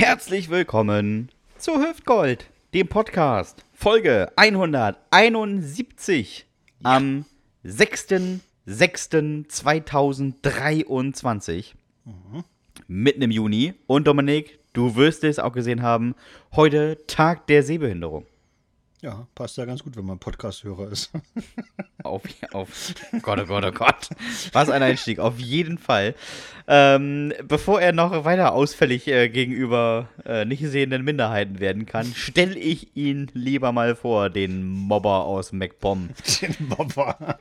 Herzlich willkommen zu Hüftgold, dem Podcast, Folge 171 am 6.6.2023, mitten im Juni. Und Dominik, du wirst es auch gesehen haben, heute Tag der Sehbehinderung. Ja, passt ja ganz gut, wenn man Podcast-Hörer ist. Auf, auf Gott, oh Gott, oh Gott. Was ein Einstieg, auf jeden Fall. Ähm, bevor er noch weiter ausfällig äh, gegenüber äh, nicht sehenden Minderheiten werden kann, stelle ich ihn lieber mal vor, den Mobber aus MacPom. Den Mobber.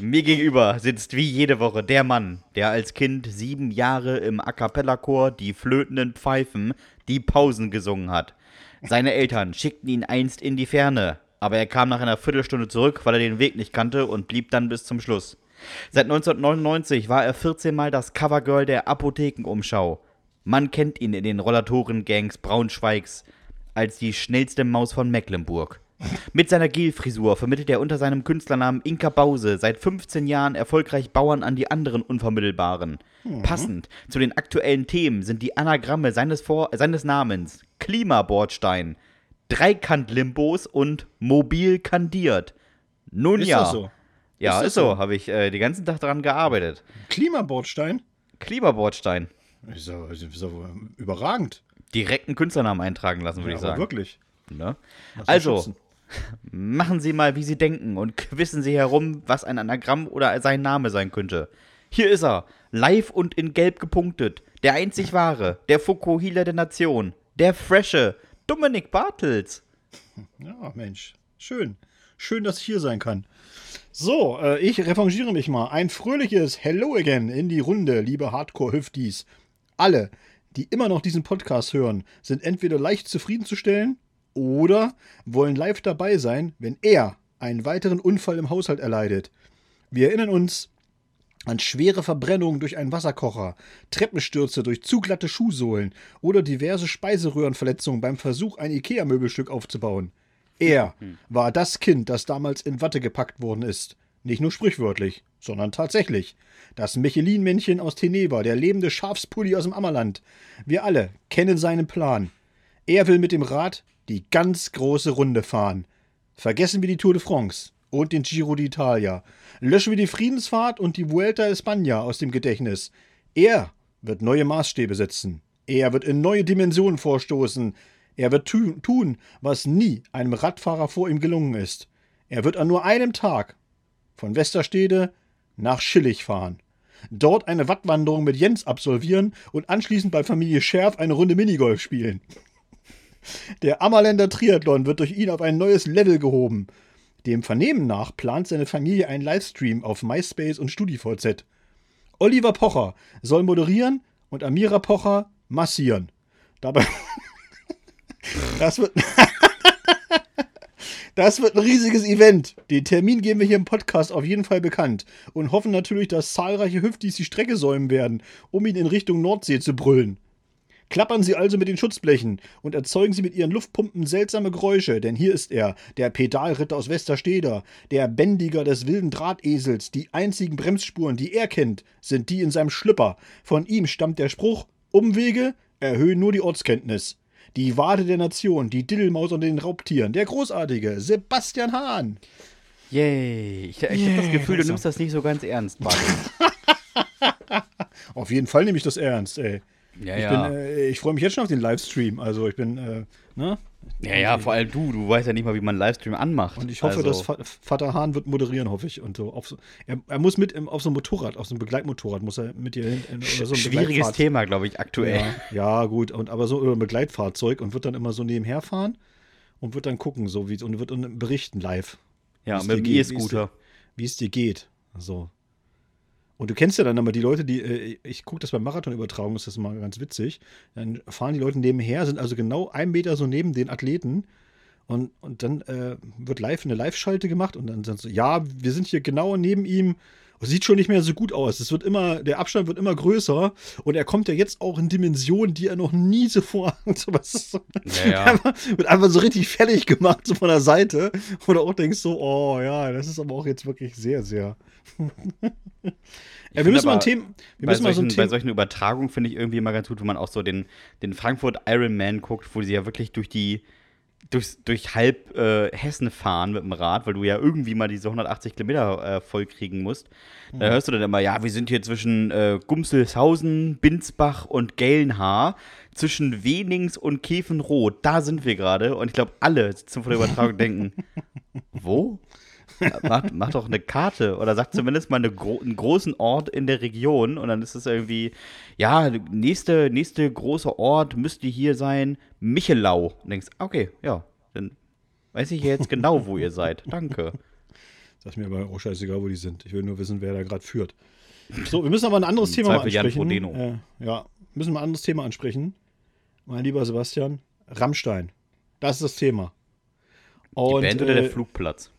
Mir gegenüber sitzt wie jede Woche der Mann, der als Kind sieben Jahre im A Cappella-Chor die flötenden Pfeifen die Pausen gesungen hat. Seine Eltern schickten ihn einst in die Ferne, aber er kam nach einer Viertelstunde zurück, weil er den Weg nicht kannte und blieb dann bis zum Schluss. Seit 1999 war er 14 Mal das Covergirl der Apothekenumschau. Man kennt ihn in den Rollatoren-Gangs Braunschweigs als die schnellste Maus von Mecklenburg. Mit seiner Gelfrisur vermittelt er unter seinem Künstlernamen Inka Bause seit 15 Jahren erfolgreich Bauern an die anderen Unvermittelbaren. Passend zu den aktuellen Themen sind die Anagramme seines, Vor seines Namens Klimabordstein, Dreikant-Limbos und mobil kandiert. Nun Ist ja. das so? Ja, Ist ist, so. so? Habe ich äh, den ganzen Tag daran gearbeitet. Klimabordstein? Klimabordstein. Ist ja, ist ja überragend. Direkt einen Künstlernamen eintragen lassen, würde Ja, ich sagen. wirklich. Ne? Also, schützen. Machen Sie mal, wie Sie denken und quissen Sie herum, was ein Anagramm oder sein Name sein könnte. Hier ist er, live und in gelb gepunktet, der einzig wahre, der Fukuhila der Nation, der Fresche, Dominik Bartels. Ja, Mensch. Schön. Schön, dass ich hier sein kann. So, äh, ich revanchiere mich mal. Ein fröhliches Hello again in die Runde, liebe Hardcore-Hüftis. Alle, die immer noch diesen Podcast hören, sind entweder leicht zufriedenzustellen oder wollen live dabei sein, wenn er einen weiteren Unfall im Haushalt erleidet. Wir erinnern uns an schwere Verbrennungen durch einen Wasserkocher, Treppenstürze durch zu glatte Schuhsohlen oder diverse Speiseröhrenverletzungen beim Versuch, ein IKEA-Möbelstück aufzubauen. Er war das Kind, das damals in Watte gepackt worden ist. Nicht nur sprichwörtlich, sondern tatsächlich. Das Michelin-Männchen aus Teneva, der lebende Schafspulli aus dem Ammerland. Wir alle kennen seinen Plan. Er will mit dem Rad die ganz große Runde fahren. Vergessen wir die Tour de France und den Giro d'Italia. Löschen wir die Friedensfahrt und die Vuelta España aus dem Gedächtnis. Er wird neue Maßstäbe setzen. Er wird in neue Dimensionen vorstoßen. Er wird tu tun, was nie einem Radfahrer vor ihm gelungen ist. Er wird an nur einem Tag von Westerstede nach Schillig fahren. Dort eine Wattwanderung mit Jens absolvieren und anschließend bei Familie Scherf eine Runde Minigolf spielen. Der Ammerländer Triathlon wird durch ihn auf ein neues Level gehoben. Dem Vernehmen nach plant seine Familie einen Livestream auf MySpace und StudiVZ. Oliver Pocher soll moderieren und Amira Pocher massieren. Dabei. das wird. Das wird ein riesiges Event. Den Termin geben wir hier im Podcast auf jeden Fall bekannt und hoffen natürlich, dass zahlreiche Hüftis die Strecke säumen werden, um ihn in Richtung Nordsee zu brüllen. Klappern Sie also mit den Schutzblechen und erzeugen Sie mit Ihren Luftpumpen seltsame Geräusche, denn hier ist er, der Pedalritter aus Westersteder, der Bändiger des wilden Drahtesels. Die einzigen Bremsspuren, die er kennt, sind die in seinem Schlüpper. Von ihm stammt der Spruch: Umwege erhöhen nur die Ortskenntnis. Die Wade der Nation, die Diddelmaus unter den Raubtieren, der großartige Sebastian Hahn. Yay. Ich, ich habe das Gefühl, du nimmst das nicht so ganz ernst, Bartels. Auf jeden Fall nehme ich das ernst, ey. Ja, Ich, ja. äh, ich freue mich jetzt schon auf den Livestream. Also ich bin, äh, ne? ja, ja, vor allem du. Du weißt ja nicht mal, wie man einen Livestream anmacht. Und ich hoffe, also, dass Va- Vater Hahn wird moderieren, hoffe ich. Und so so, er, er muss mit im, auf so einem Motorrad, auf so einem Begleitmotorrad, muss er mit dir hin. in- Oder so Schwieriges. Thema, glaube ich, aktuell. Ja, ja, gut. Und, aber so ein Begleitfahrzeug und wird dann immer so nebenher fahren und wird dann gucken, so wie und wird dann berichten live. Ja, mit dem E-Scooter. wie es dir geht. So. Und du kennst ja dann immer die Leute, die, äh, ich gucke das bei Marathonübertragungen, ist das mal ganz witzig. Dann fahren die Leute nebenher, sind also genau ein Meter so neben den Athleten. Und, und dann äh, wird live eine Live-Schalte gemacht und dann sind so, ja, wir sind hier genau neben ihm. Und sieht schon nicht mehr so gut aus. Es wird immer, der Abstand wird immer größer und er kommt ja jetzt auch in Dimensionen, die er noch nie zuvor so, so, Ja, ja. Einfach, wird einfach so richtig fertig gemacht, so von der Seite. Wo du auch denkst so, oh ja, das ist aber auch jetzt wirklich sehr, sehr. Ja, wir müssen mal ein aber Thema. Wir Bei müssen mal so solchen, ein bei solchen Übertragungen finde ich irgendwie immer ganz gut, wenn man auch so den, den Frankfurt Iron Man guckt, wo sie ja wirklich durch die durch, durch halb äh, Hessen fahren mit dem Rad, weil du ja irgendwie mal diese 180 Kilometer äh, vollkriegen musst. Da hörst du dann immer, ja, wir sind hier zwischen äh, Gumselshausen, Binsbach und Gelnhaar, zwischen Wenings und Käfenroth. Da sind wir gerade. Und ich glaube, alle sitzen vor der Übertragung denken, wo? Mach, mach doch eine Karte oder sag zumindest mal eine gro einen großen Ort in der Region und dann ist es irgendwie, ja, nächste, nächste große Ort müsste hier sein, Michelau. Und denkst, okay, ja, dann weiß ich jetzt genau, wo ihr seid. Danke. Ist mir aber auch scheißegal, wo die sind. Ich will nur wissen, wer da gerade führt. So, wir müssen aber ein anderes Im Thema Zweifel Jan ansprechen. Frodeno. Äh, ja, müssen wir ein anderes Thema ansprechen. Mein lieber Sebastian, Rammstein. Das ist das Thema. Die Und, Band oder äh, der Flugplatz?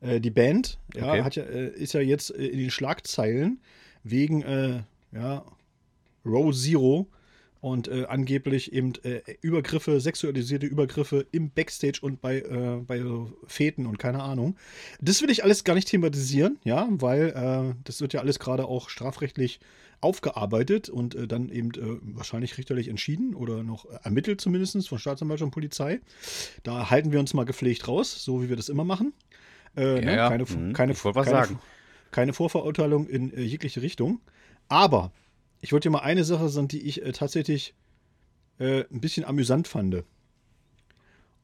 Äh, die Band ja, Okay. hat ja, äh, ist ja jetzt äh, in den Schlagzeilen wegen äh, ja, Row Zero und angeblich eben Übergriffe, sexualisierte Übergriffe im Backstage und bei, bei Feten und keine Ahnung. Das will ich alles gar nicht thematisieren, ja, weil das wird ja alles gerade auch strafrechtlich aufgearbeitet und äh, dann eben äh, wahrscheinlich richterlich entschieden oder noch ermittelt zumindest von Staatsanwaltschaft und Polizei. Da halten wir uns mal gepflegt raus, so wie wir das immer machen. Äh, ne? ja. Keine, Mhm. keine, keine, keine Vorverurteilung in äh, jegliche Richtung. Aber ich wollte dir mal eine Sache sagen, die ich äh, tatsächlich äh, ein bisschen amüsant fand.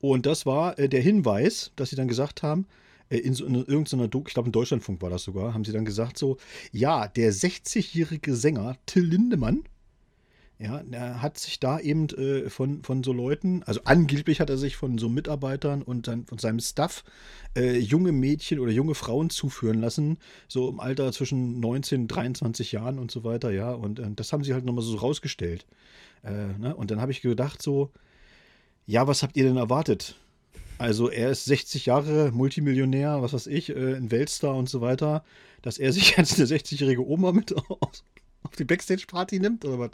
Und das war äh, der Hinweis, dass sie dann gesagt haben, äh, in so in irgendeiner Doku, ich glaube in Deutschlandfunk war das sogar, haben sie dann gesagt so, ja, der 60-jährige Sänger Till Lindemann, ja, er hat sich da eben äh, von, von so Leuten, also angeblich hat er sich von so Mitarbeitern und dann von seinem Staff äh, junge Mädchen oder junge Frauen zuführen lassen, so im Alter zwischen 19 und 23 Jahren und so weiter, ja. Und äh, das haben sie halt nochmal so rausgestellt. Äh, ne? Und dann habe ich gedacht so, ja, was habt ihr denn erwartet? Also er ist 60 Jahre Multimillionär, was weiß ich, äh, ein Weltstar und so weiter, dass er sich jetzt eine 60-jährige Oma mit auf die Backstage-Party nimmt oder was?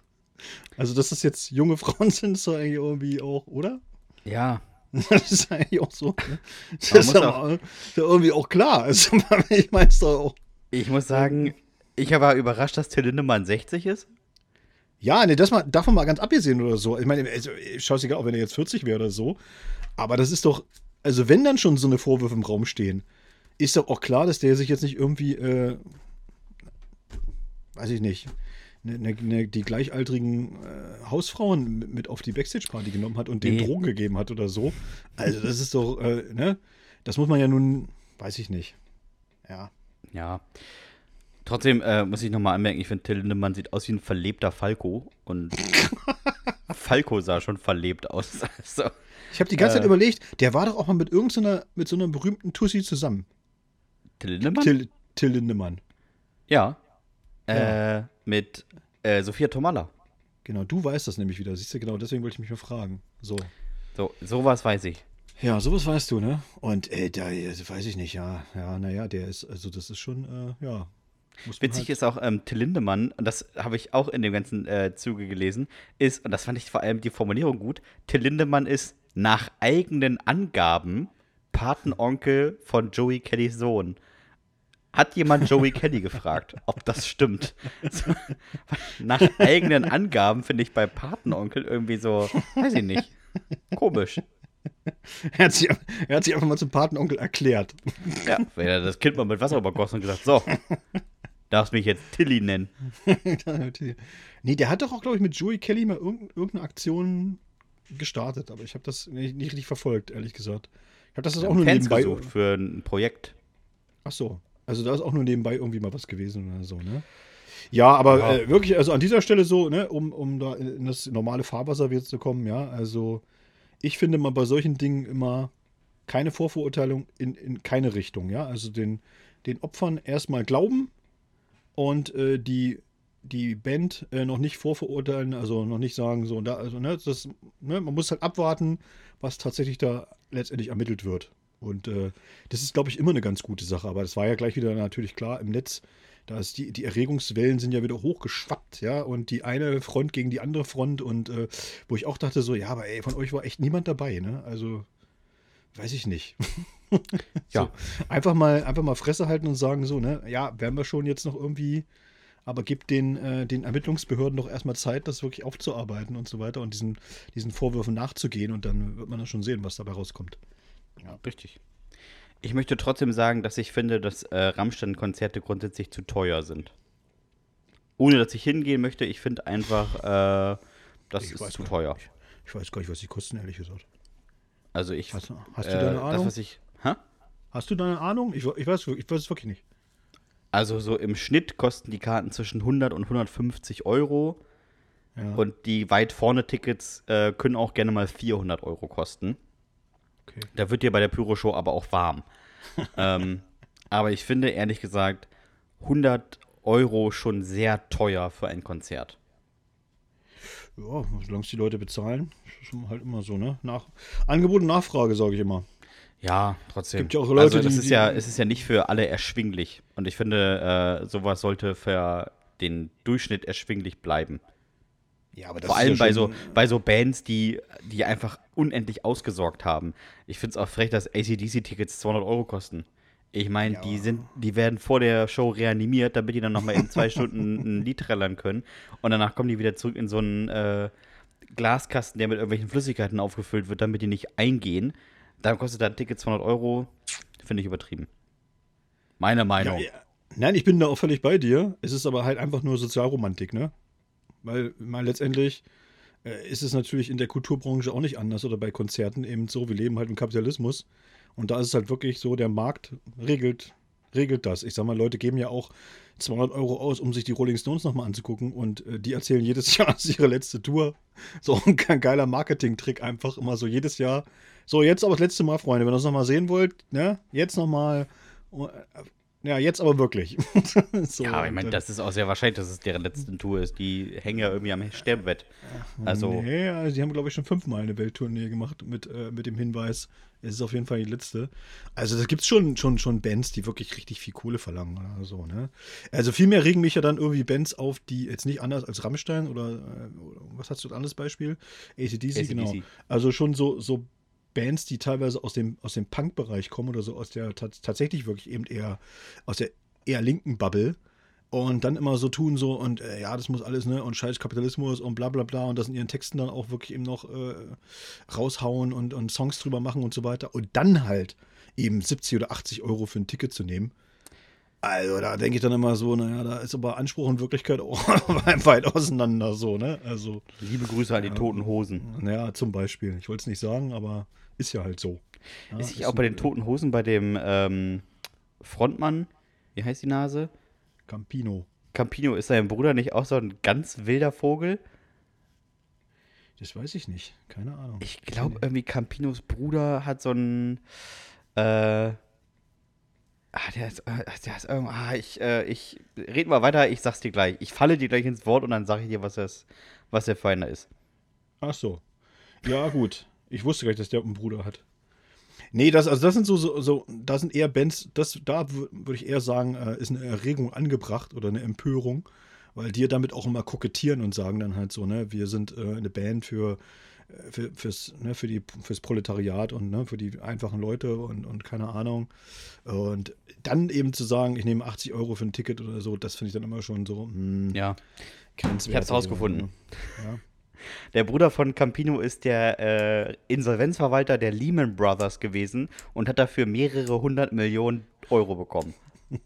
Also, dass das jetzt junge Frauen sind, ist doch eigentlich irgendwie auch, oder? Ja. Das ist eigentlich auch so. Ne? Das ist doch irgendwie auch klar. Also, ich meine es doch auch. Ich muss sagen, ich war überrascht, dass Till Lindemann 60 ist. Ja, nee, das mal, davon mal ganz abgesehen oder so. Ich meine, also, scheißegal, auch wenn er jetzt 40 wäre oder so. Aber das ist doch, also wenn dann schon so eine Vorwürfe im Raum stehen, ist doch auch klar, dass der sich jetzt nicht irgendwie, äh, weiß ich nicht, ne, ne, ne, die gleichaltrigen äh, Hausfrauen mit- mit auf die Backstage-Party genommen hat und denen Nee. Drogen gegeben hat oder so. Also das ist doch, äh, ne, das muss man ja nun, weiß ich nicht. Ja. Ja. Trotzdem äh, muss ich nochmal anmerken, ich finde, Till Lindemann sieht aus wie ein verlebter Falco. Und Falco sah schon verlebt aus. Also, Ich habe die ganze Äh. Zeit überlegt, der war doch auch mal mit irgendeiner, mit so einer berühmten Tussi zusammen. Till Lindemann? Till, Till Lindemann. Ja. Ja. Äh, mit äh, Sophia Tomalla. Genau, du weißt das nämlich wieder. Siehst du, genau, deswegen wollte ich mich mal fragen. So. So, sowas weiß ich. Ja, sowas weißt du, ne? Und äh, da äh, weiß ich nicht, ja. Ja, naja, der ist, also das ist schon, äh, ja. Witzig halt, ist auch ähm, Till Lindemann, und das habe ich auch in dem ganzen äh, Zuge gelesen, ist, und das fand ich vor allem die Formulierung gut, Till Lindemann ist nach eigenen Angaben Patenonkel von Joey Kellys Sohn. Hat jemand Joey Kelly gefragt, ob das stimmt? So, nach eigenen Angaben finde ich bei Patenonkel irgendwie so, weiß ich nicht, komisch. er, hat sich, er hat sich einfach mal zum Patenonkel erklärt. Ja, wenn er das Kind mal mit Wasser übergossen und gesagt, so, darfst mich jetzt Tilly nennen. nee, der hat doch auch, glaube ich, mit Joey Kelly mal irgendein- irgendeine Aktion gestartet, aber ich habe das nicht, nicht richtig verfolgt, ehrlich gesagt. Ich habe das ist auch nur Fans nebenbei. gesucht für ein Projekt. Ach so. Also da ist auch nur nebenbei irgendwie mal was gewesen oder so, ne? Ja, aber Ja. Äh, wirklich, also an dieser Stelle so, ne, um, um da in das normale Fahrwasser wieder zu kommen, ja, also ich finde mal bei solchen Dingen immer keine Vorverurteilung in, in keine Richtung, ja. Also den, den Opfern erstmal glauben und äh, die, die Band äh, noch nicht vorverurteilen, also noch nicht sagen, so, da, also, ne, das, ne, man muss halt abwarten, was tatsächlich da letztendlich ermittelt wird. Und äh, das ist, glaube ich, immer eine ganz gute Sache. Aber das war ja gleich wieder natürlich klar im Netz. Da ist die, die Erregungswellen sind ja wieder hochgeschwappt, ja, und die eine Front gegen die andere Front und äh, wo ich auch dachte so, ja, aber ey, von euch war echt niemand dabei, ne? Also, weiß ich nicht. Ja. So, einfach mal, einfach mal Fresse halten und sagen so, ne, ja, werden wir schon jetzt noch irgendwie aber gibt den, äh, den Ermittlungsbehörden doch erstmal Zeit, das wirklich aufzuarbeiten und so weiter und diesen, diesen Vorwürfen nachzugehen und dann wird man dann schon sehen, was dabei rauskommt. Ja, richtig. Ich möchte trotzdem sagen, dass ich finde, dass äh, Rammstein-Konzerte grundsätzlich zu teuer sind. Ohne dass ich hingehen möchte, ich finde einfach, äh, das Ich ist zu teuer. nicht. Ich weiß gar nicht, was die kosten, ehrlich gesagt. Also ich. Hast du- hast du äh, da eine Das, Ahnung? was ich. Hä? Hast du da eine Ahnung? Ich, ich, weiß, ich weiß es wirklich nicht. Also so im Schnitt kosten die Karten zwischen 100 und 150 Euro. Ja, Und die weit vorne Tickets äh, können auch gerne mal 400 Euro kosten. Okay. Da wird dir bei der Pyro-Show aber auch warm. ähm, aber ich finde ehrlich gesagt 100 Euro schon sehr teuer für ein Konzert. Ja, solange es die Leute bezahlen, ist halt immer so, ne? Nach, Angebot und Nachfrage, sage ich immer. Ja, trotzdem. Gibt ja auch Leute, also das die- ist ja, es ist ja nicht für alle erschwinglich. Und ich finde, äh, sowas sollte für den Durchschnitt erschwinglich bleiben. Ja, aber das Vor allem ja bei so, bei so Bands, die, die einfach unendlich ausgesorgt haben. Ich finde es auch frech, dass ACDC-Tickets 200 Euro kosten. Ich meine, Ja. die sind, die werden vor der Show reanimiert, damit die dann nochmal in zwei Stunden ein Lied trällern können. Und danach kommen die wieder zurück in so einen äh, Glaskasten, der mit irgendwelchen Flüssigkeiten aufgefüllt wird, damit die nicht eingehen. Dann kostet ein Ticket 200 Euro. Finde ich übertrieben. Meine Ja, Meinung. ja. Nein, ich bin da auch völlig bei dir. Es ist aber halt einfach nur Sozialromantik, ne? Weil, mal letztendlich äh, ist es natürlich in der Kulturbranche auch nicht anders oder bei Konzerten eben so. Wir leben halt im Kapitalismus. Und da ist es halt wirklich so, der Markt regelt, regelt das. Ich sag mal, Leute geben ja auch 200 Euro aus, um sich die Rolling Stones nochmal anzugucken. Und äh, die erzählen jedes Jahr, es ist ihre letzte Tour. So ein ge- geiler Marketing-Trick einfach immer so jedes Jahr. So, jetzt aber das letzte Mal, Freunde, wenn ihr das nochmal sehen wollt, ne? Jetzt nochmal. Ja, jetzt aber wirklich. so, Ja, aber ich meine, dann- das ist auch sehr wahrscheinlich, dass es deren letzte Tour ist. Die hängen ja irgendwie am Sterbebett. Also, Nee, also die haben, glaube ich, schon fünfmal eine Welttournee gemacht mit, äh, mit dem Hinweis, es ist auf jeden Fall die letzte. Also da gibt es schon, schon, schon Bands, die wirklich richtig viel Kohle verlangen oder so, ne? Also vielmehr regen mich ja dann irgendwie Bands auf, die jetzt nicht anders als Rammstein oder, äh, was hast du ein anderes Beispiel? ACDC, AC/DC. genau. Also schon so, so Bands, die teilweise aus dem, aus dem Punk-Bereich kommen oder so aus der tats- tatsächlich wirklich eben eher aus der eher linken Bubble und dann immer so tun so und äh, ja, das muss alles, ne, und scheiß Kapitalismus und bla bla bla und das in ihren Texten dann auch wirklich eben noch äh, raushauen und, und Songs drüber machen und so weiter und dann halt eben 70 oder 80 Euro für ein Ticket zu nehmen. Also da denke ich dann immer so, naja, da ist aber Anspruch und Wirklichkeit auch weit auseinander so, ne? Also, liebe Grüße an die toten Hosen. naja, zum Beispiel. Ich wollte es nicht sagen, aber ist ja halt so. Ja, ist ist auch bei den toten Hosen bei dem ähm, Frontmann, wie heißt die Nase? Campino. Campino, ist sein Bruder nicht auch so ein ganz wilder Vogel? Das weiß ich nicht. Keine Ahnung. Ich glaube, irgendwie Campinos Bruder hat so ein. Äh, ah, der ist, äh, der ist irgendwo. Ah, ich, äh, ich. Red mal weiter, ich sag's dir gleich. Ich falle dir gleich ins Wort und dann sag ich dir, was, das, was der Feiner ist. Ach so. Ja, gut. Ich wusste gar nicht, dass der einen Bruder hat. Nee, das, also das sind so, so, so da sind eher Bands, das, da wür- würde ich eher sagen, äh, ist eine Erregung angebracht oder eine Empörung, weil die ja damit auch immer kokettieren und sagen dann halt so, ne, wir sind äh, eine Band für, äh, für, fürs, ne, für die, fürs Proletariat und ne, für die einfachen Leute und, und keine Ahnung. Und dann eben zu sagen, ich nehme 80 Euro für ein Ticket oder so, das finde ich dann immer schon so, hm, Ja. Ich hab's rausgefunden. oder so, ne? Der Bruder von Campino ist der äh, Insolvenzverwalter der Lehman Brothers gewesen und hat dafür mehrere hundert Millionen Euro bekommen.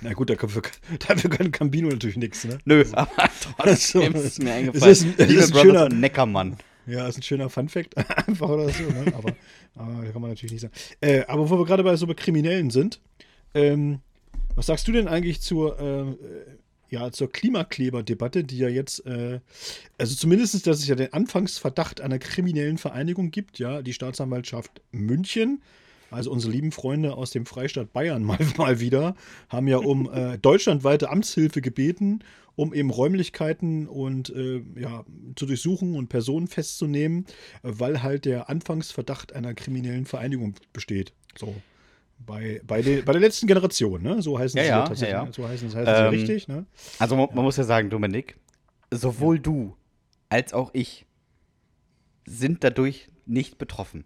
Na gut, dafür, dafür kann Campino natürlich nichts, ne? Nö, aber trotzdem Also, ist mir es eingefallen. ist ein- es Lehman ist ein schöner- Neckermann. Ja, ist ein schöner Fun-Fact, einfach oder so, ne? aber, aber da kann man natürlich nicht sagen. Äh, aber wo wir gerade bei so bei Kriminellen sind, ähm, was sagst du denn eigentlich zur, äh, ja, zur Klimakleber-Debatte, die ja jetzt, äh, also zumindest, dass es ja den Anfangsverdacht einer kriminellen Vereinigung gibt, ja, die Staatsanwaltschaft München, also unsere lieben Freunde aus dem Freistaat Bayern mal, mal wieder, haben ja um äh, deutschlandweite Amtshilfe gebeten, um eben Räumlichkeiten und äh, ja, zu durchsuchen und Personen festzunehmen, weil halt der Anfangsverdacht einer kriminellen Vereinigung besteht. So. Bei, bei, den, bei der letzten Generation, ne? So heißen Ja, sie ja, tatsächlich. ja, ja. So heißen, heißen Ähm, sie richtig, ne? Also man, man muss ja sagen, Dominik, sowohl du als auch ich sind dadurch nicht betroffen.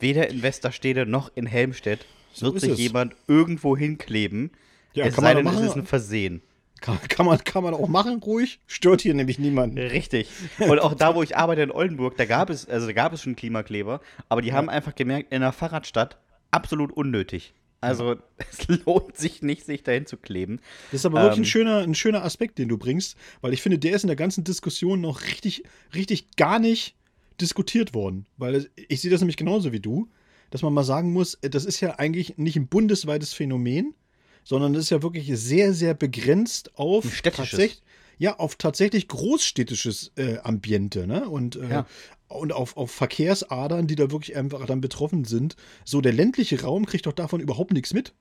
Weder in Westerstede noch in Helmstedt So wird sich es. jemand irgendwo hinkleben, Ja, es kann sei man denn, doch es machen. ist ein Versehen. Kann, kann, man, kann man auch machen, ruhig. Stört hier nämlich niemanden. Richtig. Und auch da, wo ich arbeite in Oldenburg, da gab es, also da gab es schon Klimakleber, aber die haben einfach gemerkt, in einer Fahrradstadt absolut unnötig. Also es lohnt sich nicht, sich dahin zu kleben. Das ist aber wirklich Ähm. ein, schöner, ein schöner Aspekt, den du bringst, weil ich finde, der ist in der ganzen Diskussion noch richtig, richtig gar nicht diskutiert worden. Weil ich sehe das nämlich genauso wie du, dass man mal sagen muss, äh, das ist ja eigentlich nicht ein bundesweites Phänomen, sondern das ist ja wirklich sehr, sehr begrenzt auf tatsächlich- ja, auf tatsächlich großstädtisches äh, Ambiente, ne? Und, äh, Ja. Und auf, auf Verkehrsadern, die da wirklich einfach dann betroffen sind. So, der ländliche Raum kriegt doch davon überhaupt nichts mit.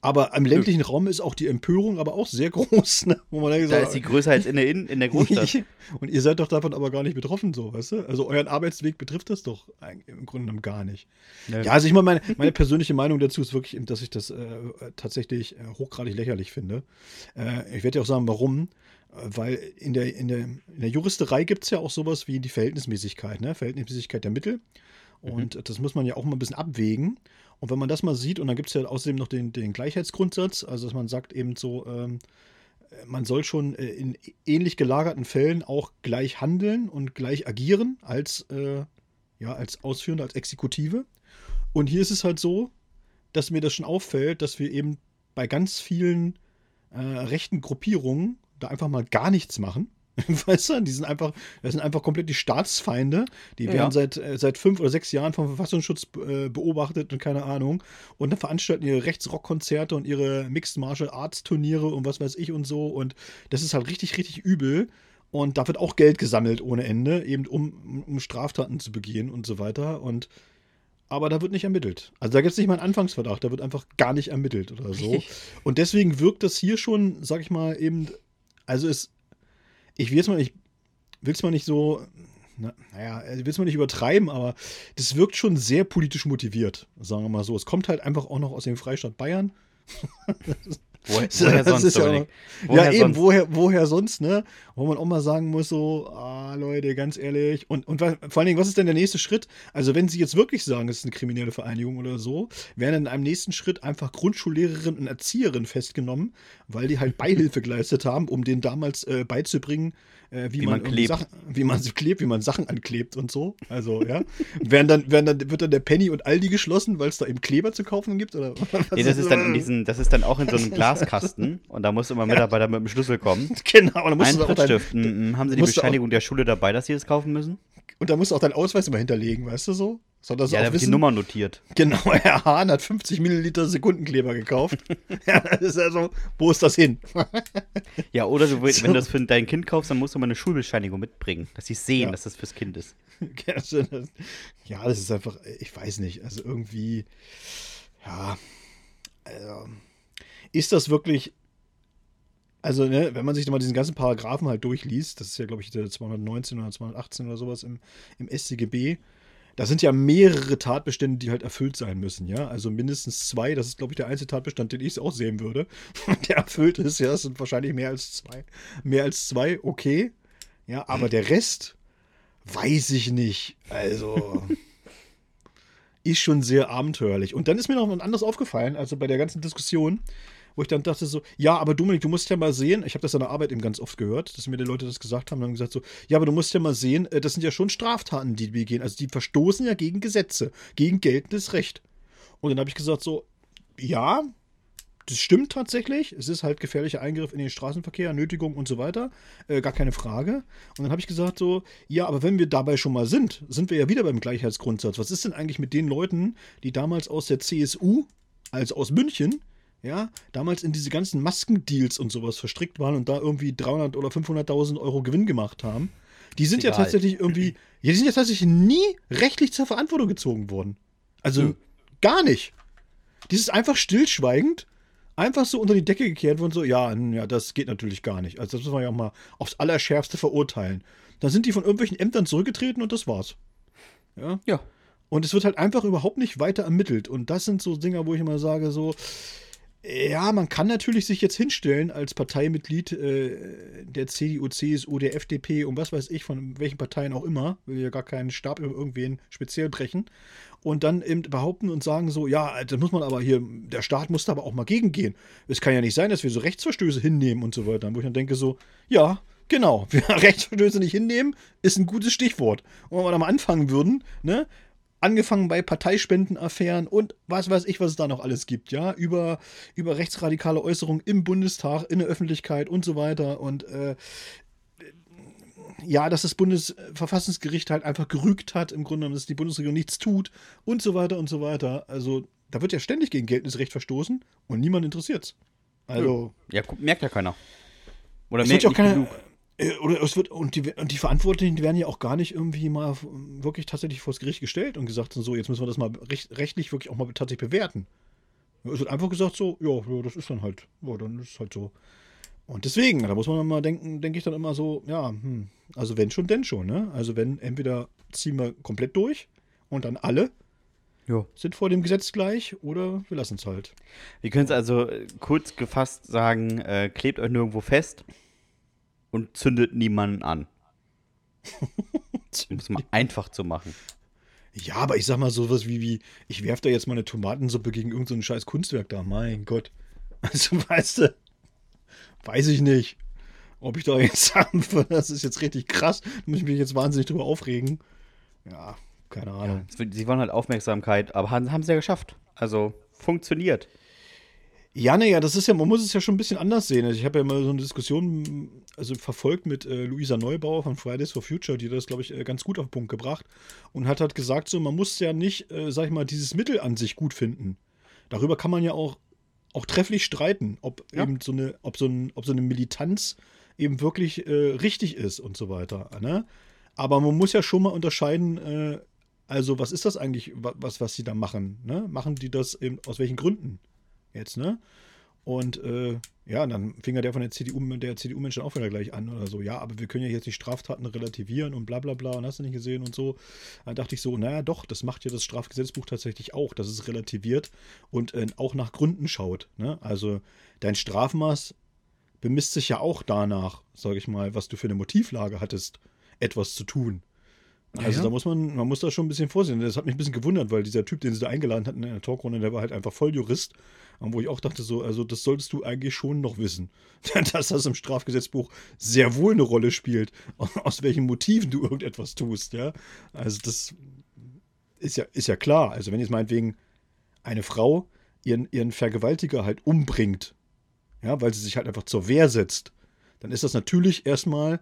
Aber im ländlichen Raum ist auch die Empörung aber auch sehr groß, ne? Wo man Da ist sie größer als in der, in, in der Großstadt. Und ihr seid doch davon aber gar nicht betroffen, so, weißt du? Also euren Arbeitsweg betrifft das doch im Grunde genommen gar nicht. Ja. Ja, also ich meine, meine, meine persönliche Meinung dazu ist wirklich, dass ich das äh, tatsächlich äh, hochgradig lächerlich finde. Äh, ich werde ja auch sagen, warum. Weil in der, in der, in der Juristerei gibt es ja auch sowas wie die Verhältnismäßigkeit, ne? Verhältnismäßigkeit der Mittel. Und das muss man ja auch mal ein bisschen abwägen. Und wenn man das mal sieht, und dann gibt es ja außerdem noch den, den Gleichheitsgrundsatz, also dass man sagt eben so, ähm, man soll schon äh, in ähnlich gelagerten Fällen auch gleich handeln und gleich agieren als, äh, ja, als Ausführende, als Exekutive. Und hier ist es halt so, dass mir das schon auffällt, dass wir eben bei ganz vielen äh, rechten Gruppierungen da einfach mal gar nichts machen. Weißt du, die sind einfach, das sind einfach komplett die Staatsfeinde. Die Ja. werden seit, äh, seit fünf oder sechs Jahren vom Verfassungsschutz äh, beobachtet und keine Ahnung. Und dann veranstalten ihre Rechtsrockkonzerte und ihre Mixed Martial Arts Turniere und was weiß ich und so. Und das ist halt richtig, richtig übel. Und da wird auch Geld gesammelt ohne Ende, eben um, um Straftaten zu begehen und so weiter. Und aber da wird nicht ermittelt. Also da gibt es nicht mal einen Anfangsverdacht, da wird einfach gar nicht ermittelt oder so. Und deswegen wirkt das hier schon, sag ich mal, eben, also es, ich will es mal nicht, will es mal nicht so, na, naja, ich will es mal nicht übertreiben, aber das wirkt schon sehr politisch motiviert, sagen wir mal so. Es kommt halt einfach auch noch aus dem Freistaat Bayern. Das woher sonst, ist ja Dominik? ja, Woher eben, sonst? woher, woher sonst, ne? Wo man auch mal sagen muss, so, ah, Leute, ganz ehrlich. Und, und vor allen Dingen, was ist denn der nächste Schritt? Also, wenn Sie jetzt wirklich sagen, es ist eine kriminelle Vereinigung oder so, werden in einem nächsten Schritt einfach Grundschullehrerinnen und Erzieherinnen festgenommen, weil die halt Beihilfe geleistet haben, um denen damals äh, beizubringen, äh, wie, Wie man klebt. Sachen, wie man sie klebt, wie man Sachen anklebt und so. Also, ja. werden dann, werden dann, wird dann der Penny und Aldi geschlossen, weil es da eben Kleber zu kaufen gibt? Oder Nee, das ist dann in diesen, das ist dann auch in so einem Glaskasten und da muss immer ein Mitarbeiter mit dem Schlüssel kommen. Genau, und dann musst Ein du auch dein, Trittstift. Mm, mm. Haben Sie die musst du auch- Bescheinigung der Schule dabei, dass Sie das kaufen müssen? Und da musst du auch deinen Ausweis immer hinterlegen, weißt du so? Soll das Ja, auch da wird die wissen? Nummer notiert. Genau, Herr Hahn hat 50 Milliliter Sekundenkleber gekauft. ja, das ist also, wo ist das hin? Ja, oder du, wenn du das für dein Kind kaufst, dann musst du mal eine Schulbescheinigung mitbringen, dass sie sehen, Ja. dass das fürs Kind ist. ja, das ist einfach, ich weiß nicht, also irgendwie, ja, also, ist das wirklich, also, ne, wenn man sich mal diesen ganzen Paragraphen halt durchliest, das ist ja, glaube ich, der 219 oder 218 oder sowas im, im StGB, da sind ja mehrere Tatbestände, die halt erfüllt sein müssen, ja. Also mindestens zwei, das ist, glaube ich, der einzige Tatbestand, den ich auch sehen würde, der erfüllt ist, ja. Das sind wahrscheinlich mehr als zwei. Mehr als zwei, okay. Ja, aber der Rest weiß ich nicht. Also. ist schon sehr abenteuerlich. Und dann ist mir noch was anderes aufgefallen, also bei der ganzen Diskussion, wo ich dann dachte so, ja, aber Dominik, du musst ja mal sehen, ich habe das in der Arbeit eben ganz oft gehört, dass mir die Leute das gesagt haben, haben gesagt so, ja, aber du musst ja mal sehen, äh, das sind ja schon Straftaten, die die begehen, also die verstoßen ja gegen Gesetze, gegen geltendes Recht. Und dann habe ich gesagt so, ja, das stimmt tatsächlich. Es ist halt gefährlicher Eingriff in den Straßenverkehr, Nötigung und so weiter. Äh, gar keine Frage. Und dann habe ich gesagt so, ja, aber wenn wir dabei schon mal sind, sind wir ja wieder beim Gleichheitsgrundsatz. Was ist denn eigentlich mit den Leuten, die damals aus der CSU, also aus München, ja, damals in diese ganzen Maskendeals und sowas verstrickt waren und da irgendwie 300 oder 500.000 Euro Gewinn gemacht haben? Die sind ja Egal. tatsächlich irgendwie, ja, die sind ja tatsächlich nie rechtlich zur Verantwortung gezogen worden. Also Nö. gar nicht. Die ist einfach stillschweigend einfach so unter die Decke gekehrt worden, so, ja, ja, das geht natürlich gar nicht. Also das muss man ja auch mal aufs Allerschärfste verurteilen. Dann sind die von irgendwelchen Ämtern zurückgetreten und das war's. Ja. Ja. Und es wird halt einfach überhaupt nicht weiter ermittelt. Und das sind so Dinger, wo ich immer sage, so, Ja, man kann natürlich sich jetzt hinstellen als Parteimitglied äh, der CDU, CSU, der FDP und was weiß ich, von welchen Parteien auch immer, will ja gar keinen Stab über irgendwen speziell brechen und dann eben behaupten und sagen so, ja, da muss man aber hier, der Staat muss da aber auch mal gegengehen. Es kann ja nicht sein, dass wir so Rechtsverstöße hinnehmen und so weiter. Wo ich dann denke so, ja, genau, wir Rechtsverstöße nicht hinnehmen, ist ein gutes Stichwort. Und wenn wir da mal anfangen würden, ne, angefangen bei Parteispendenaffären und was weiß ich, was es da noch alles gibt, ja, über, über rechtsradikale Äußerungen im Bundestag, in der Öffentlichkeit und so weiter und äh, ja, dass das Bundesverfassungsgericht halt einfach gerügt hat, im Grunde genommen, dass die Bundesregierung nichts tut und so weiter und so weiter. Also, da wird ja ständig gegen geltendes Recht verstoßen und niemand interessiert's. Also. Ja, merkt ja keiner. Oder merkt ja auch keiner. Äh, oder es wird, und die, und die Verantwortlichen die werden ja auch gar nicht irgendwie mal wirklich tatsächlich vors Gericht gestellt und gesagt, so, jetzt müssen wir das mal recht, rechtlich wirklich auch mal tatsächlich bewerten. Es wird einfach gesagt, so, ja, ja das ist dann halt, ja, dann ist es halt so. Und deswegen, da muss man mal denken, denke ich dann immer so, ja, hm, also wenn schon, denn schon, ne? Also wenn entweder ziehen wir komplett durch und dann alle jo. sind vor dem Gesetz gleich oder wir lassen es halt. Wir können es also äh, kurz gefasst sagen, äh, klebt euch nirgendwo fest und zündet niemanden an. um es mal einfach zu machen. Ja, aber ich sag mal sowas wie, wie ich werfe da jetzt meine Tomatensuppe gegen irgendein so scheiß Kunstwerk da. Mein Gott. Also, weißt du, weiß ich nicht, ob ich da jetzt würde, das ist jetzt richtig krass. Da muss ich mich jetzt wahnsinnig drüber aufregen. Ja, keine Ahnung. Ja, sie wollen halt Aufmerksamkeit, aber haben, haben sie ja geschafft. Also funktioniert. Ja, naja, das ist ja, man muss es ja schon ein bisschen anders sehen. Also ich habe ja mal so eine Diskussion also verfolgt mit äh, Luisa Neubauer von Fridays for Future, die das, glaube ich, äh, ganz gut auf den Punkt gebracht und hat halt gesagt, so, man muss ja nicht, äh, sag ich mal, dieses Mittel an sich gut finden. Darüber kann man ja auch auch trefflich streiten, ob ja. eben so eine, ob so, ein, ob so eine Militanz eben wirklich äh, richtig ist und so weiter. Ne? Aber man muss ja schon mal unterscheiden, äh, also was ist das eigentlich, was, was sie da machen? Ne? Machen die das eben aus welchen Gründen jetzt, ne? Und äh, ja, dann fing ja der von der CDU, der CDU-Mensch auch wieder gleich an oder so. Ja, aber wir können ja jetzt die Straftaten relativieren und bla bla bla und hast du nicht gesehen und so. Dann dachte ich so, naja doch, das macht ja das Strafgesetzbuch tatsächlich auch, dass es relativiert und äh, auch nach Gründen schaut. Ne? Also dein Strafmaß bemisst sich ja auch danach, sage ich mal, was du für eine Motivlage hattest, etwas zu tun. Also ja. da muss man, man muss da schon ein bisschen vorsehen. Das hat mich ein bisschen gewundert, weil dieser Typ, den sie da eingeladen hatten in der Talkrunde, der war halt einfach Volljurist. Und wo ich auch dachte, so, also das solltest du eigentlich schon noch wissen. Dass das im Strafgesetzbuch sehr wohl eine Rolle spielt, aus welchen Motiven du irgendetwas tust, ja. Also das ist ja, ist ja klar. Also wenn jetzt meinetwegen eine Frau ihren, ihren Vergewaltiger halt umbringt, ja, weil sie sich halt einfach zur Wehr setzt, dann ist das natürlich erstmal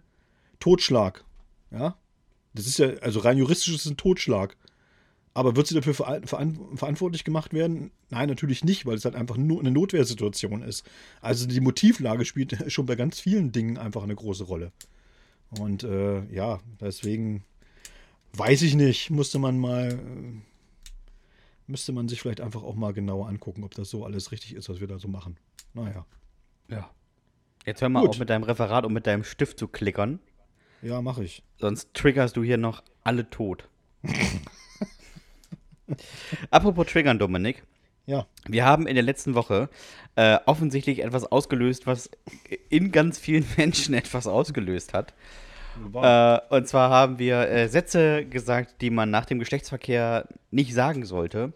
Totschlag. Ja, das ist ja, also rein juristisch ist es ein Totschlag. Aber wird sie dafür verantwortlich gemacht werden? Nein, natürlich nicht, weil es halt einfach nur eine Notwehrsituation ist. Also die Motivlage spielt schon bei ganz vielen Dingen einfach eine große Rolle. Und äh, ja, deswegen weiß ich nicht, musste man mal, äh, müsste man sich vielleicht einfach auch mal genauer angucken, ob das so alles richtig ist, was wir da so machen. Naja. Ja. Jetzt hör mal Gut. auf mit deinem Referat und mit deinem Stift zu klickern. Ja, mache ich. Sonst triggerst du hier noch alle tot. Apropos Triggern, Dominik. Ja. Wir haben in der letzten Woche äh, offensichtlich etwas ausgelöst, was in ganz vielen Menschen etwas ausgelöst hat. Äh, und zwar haben wir äh, Sätze gesagt, die man nach dem Geschlechtsverkehr nicht sagen sollte.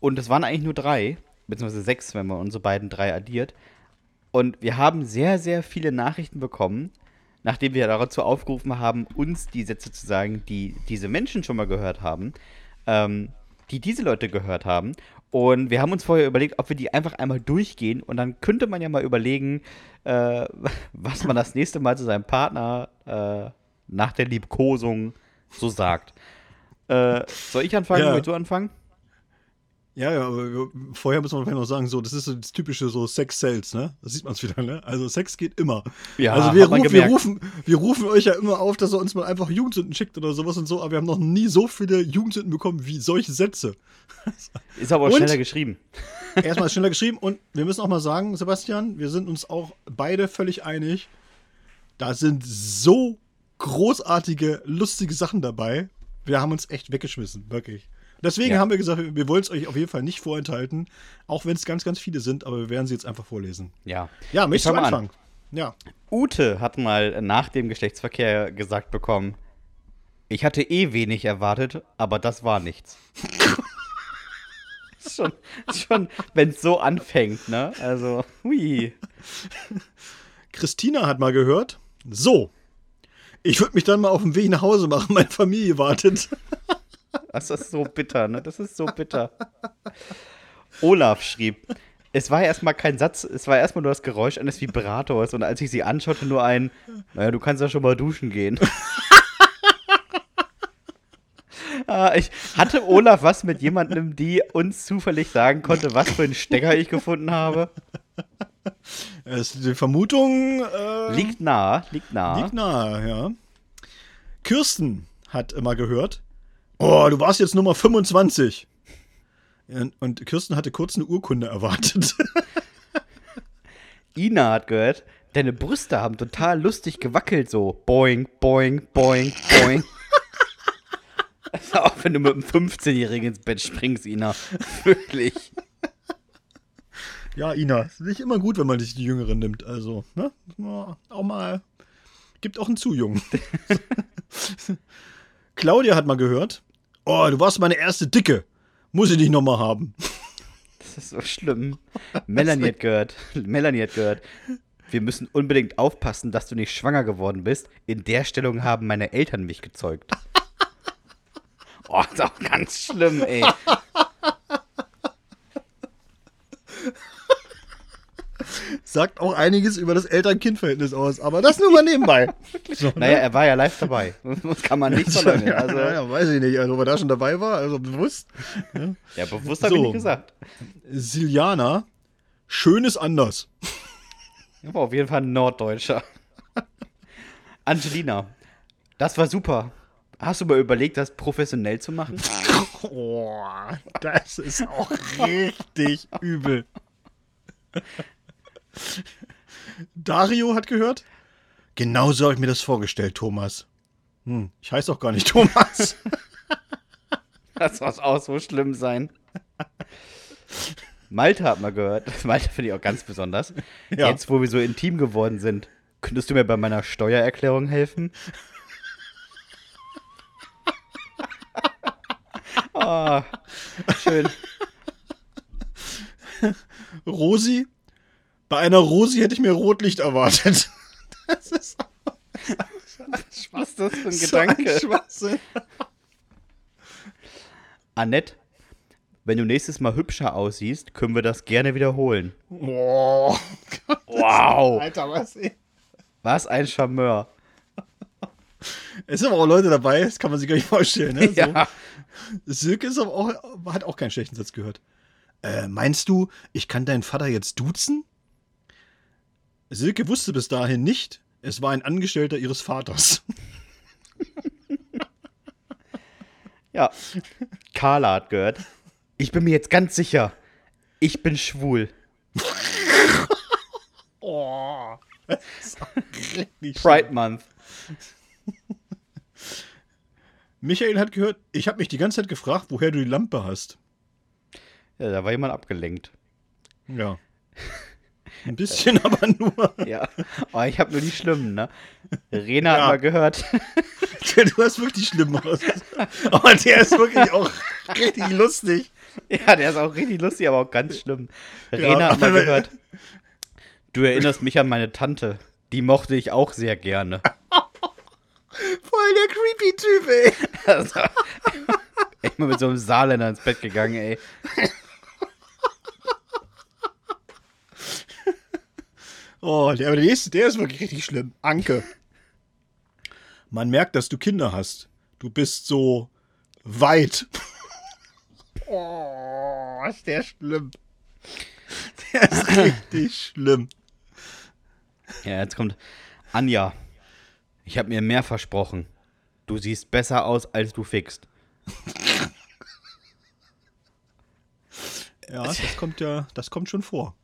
Und es waren eigentlich nur drei, beziehungsweise sechs, wenn man unsere beiden drei addiert. Und wir haben sehr, sehr viele Nachrichten bekommen, nachdem wir dazu aufgerufen haben, uns die Sätze zu sagen, die diese Menschen schon mal gehört haben, ähm, die diese Leute gehört haben. Und wir haben uns vorher überlegt, ob wir die einfach einmal durchgehen und dann könnte man ja mal überlegen, äh, was man das nächste Mal zu seinem Partner äh, nach der Liebkosung so sagt. Äh, soll ich anfangen? Ja. Willst du anfangen? Ja, ja, aber vorher muss man vielleicht noch sagen, so, das ist so das typische so Sex Sales, ne? Das sieht man es wieder, ne? Also Sex geht immer. Ja, also wir, ruf, wir, rufen, wir rufen euch ja immer auf, dass er uns mal einfach Jugendsünden schickt oder sowas und so, aber wir haben noch nie so viele Jugendsünden bekommen wie solche Sätze. Ist aber auch und, schneller geschrieben. Erstmal schneller geschrieben und wir müssen auch mal sagen, Sebastian, wir sind uns auch beide völlig einig, da sind so großartige, lustige Sachen dabei. Wir haben uns echt weggeschmissen, wirklich. Deswegen Ja. haben wir gesagt, wir wollen es euch auf jeden Fall nicht vorenthalten, auch wenn es ganz, ganz viele sind, aber wir werden sie jetzt einfach vorlesen. Ja. Ja, möchtest du fang mal an. anfangen? Ja. Ute hat mal nach dem Geschlechtsverkehr gesagt bekommen, ich hatte eh wenig erwartet, aber das war nichts. schon, schon wenn es so anfängt, ne? Also, hui. Christina hat mal gehört, so, ich würde mich dann mal auf den Weg nach Hause machen, meine Familie wartet. Das ist so bitter, ne? Das ist so bitter. Olaf schrieb, es war erstmal kein Satz, es war erstmal nur das Geräusch eines Vibrators und als ich sie anschaute, nur ein, naja, du kannst ja schon mal duschen gehen. Ah, ich hatte Olaf was mit jemandem, die uns zufällig sagen konnte, was für einen Stecker ich gefunden habe. Es, die Vermutung äh, Liegt nah, liegt nah. liegt nahe, ja. Kirsten hat immer gehört, oh, du warst jetzt Nummer 25. Und, und Kirsten hatte kurz eine Urkunde erwartet. Ina hat gehört, deine Brüste haben total lustig gewackelt, so. Boing, boing, boing, boing. Also auch wenn du mit einem 15-Jährigen ins Bett springst, Ina. Wirklich. ja, Ina, ist nicht immer gut, wenn man sich die Jüngeren nimmt. Also, ne? Ja, Auch mal. Gibt auch einen zu jungen. Claudia hat mal gehört, oh, du warst meine erste Dicke. Muss ich dich nochmal haben. Das ist so schlimm. Melanie hat gehört. Melanie hat gehört. Wir müssen unbedingt aufpassen, dass du nicht schwanger geworden bist. In der Stellung haben meine Eltern mich gezeugt. Oh, ist auch ganz schlimm, ey. Sagt auch einiges über das Eltern-Kind-Verhältnis aus, aber das nur mal nebenbei. So, Naja, er war ja live dabei. Das kann man nicht verleugnen. ja, Also, ja, weiß ich nicht, also ob er da schon dabei war, also bewusst. ja, bewusst habe ich nicht gesagt. Siliana, schön ist anders. Er war auf jeden Fall ein Norddeutscher. Angelina, das war super. Hast du mal überlegt, das professionell zu machen? Oh, das ist auch richtig übel. Dario hat gehört. Genau so habe ich mir das vorgestellt, Thomas. Hm, ich heiße auch gar nicht Thomas. Das muss auch so schlimm sein. Malte hat mal gehört. Malte finde ich auch ganz besonders. Ja. Jetzt, wo wir so intim geworden sind, könntest du mir bei meiner Steuererklärung helfen? Ah, schön. Rosi. Bei einer Rosi hätte ich mir Rotlicht erwartet. Das ist Was ist das für ein so ein Gedanke? Schwachsinn. Annette, wenn du nächstes Mal hübscher aussiehst, können wir das gerne wiederholen. Oh, Wow, Alter, was? ey. was ein Charmeur. Es sind aber auch Leute dabei, das kann man sich gar nicht vorstellen. Ne? So. Ja, Silke ist aber auch, hat auch keinen schlechten Satz gehört. Äh, meinst du, ich kann deinen Vater jetzt duzen? Silke wusste bis dahin nicht, es war ein Angestellter ihres Vaters. ja. Carla hat gehört. Ich bin mir jetzt ganz sicher, ich bin schwul. Oh, das Pride Month. Michael hat gehört, ich habe mich die ganze Zeit gefragt, woher du die Lampe hast. Ja, da war jemand abgelenkt. Ja. Ein bisschen, aber nur. Ja. Oh, ich habe nur die Schlimmen, ne? Rena Ja. hat mal gehört. Du hast wirklich schlimm aus. Aber der ist wirklich auch richtig lustig. ja, der ist auch richtig lustig, aber auch ganz schlimm. Rena hat mal gehört. Du erinnerst mich an meine Tante. Die mochte ich auch sehr gerne. Voll der creepy Typ, ey. Also, echt mal mit so einem Saarländer ins Bett gegangen, ey. Oh, der, aber der nächste, der ist wirklich richtig schlimm. Anke. Man merkt, dass du Kinder hast. Du bist so weit. Oh, ist der schlimm. Der ist richtig schlimm. Ja, jetzt kommt Anja. Ich habe mir mehr versprochen. Du siehst besser aus, als du fickst. Ja, das kommt ja, das kommt schon vor.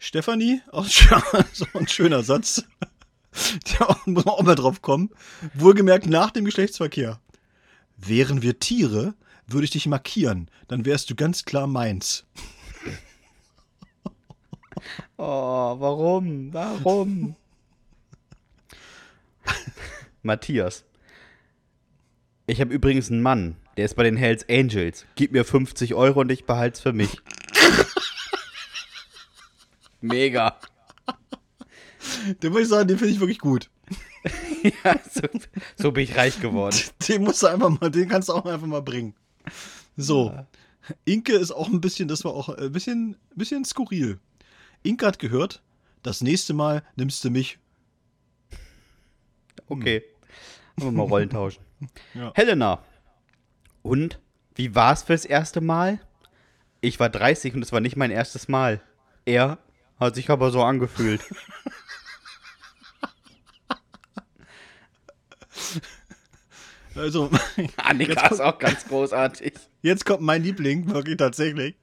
Stefanie, auch so ein schöner Satz. Da muss man auch mal drauf kommen. Wohlgemerkt nach dem Geschlechtsverkehr. Wären wir Tiere, würde ich dich markieren. Dann wärst du ganz klar meins. Oh, warum? Warum? Matthias. Ich habe übrigens einen Mann, der ist bei den Hells Angels. Gib mir 50 Euro und ich behalte es für mich. Mega. Den muss ich sagen, den finde ich wirklich gut. ja, so, so, bin ich reich geworden. Den musst du einfach mal, den kannst du auch einfach mal bringen. So. Ja. Inke ist auch ein bisschen, das war auch ein bisschen, ein bisschen skurril. Inke hat gehört, das nächste Mal nimmst du mich. Okay. Wollen wir mal Rollen tauschen. Ja. Helena. Und? Wie war es fürs erste Mal? Ich war 30 und es war nicht mein erstes Mal. Er hat sich aber so angefühlt. Also, Annika ist auch ganz großartig. Jetzt kommt mein Liebling, wirklich tatsächlich.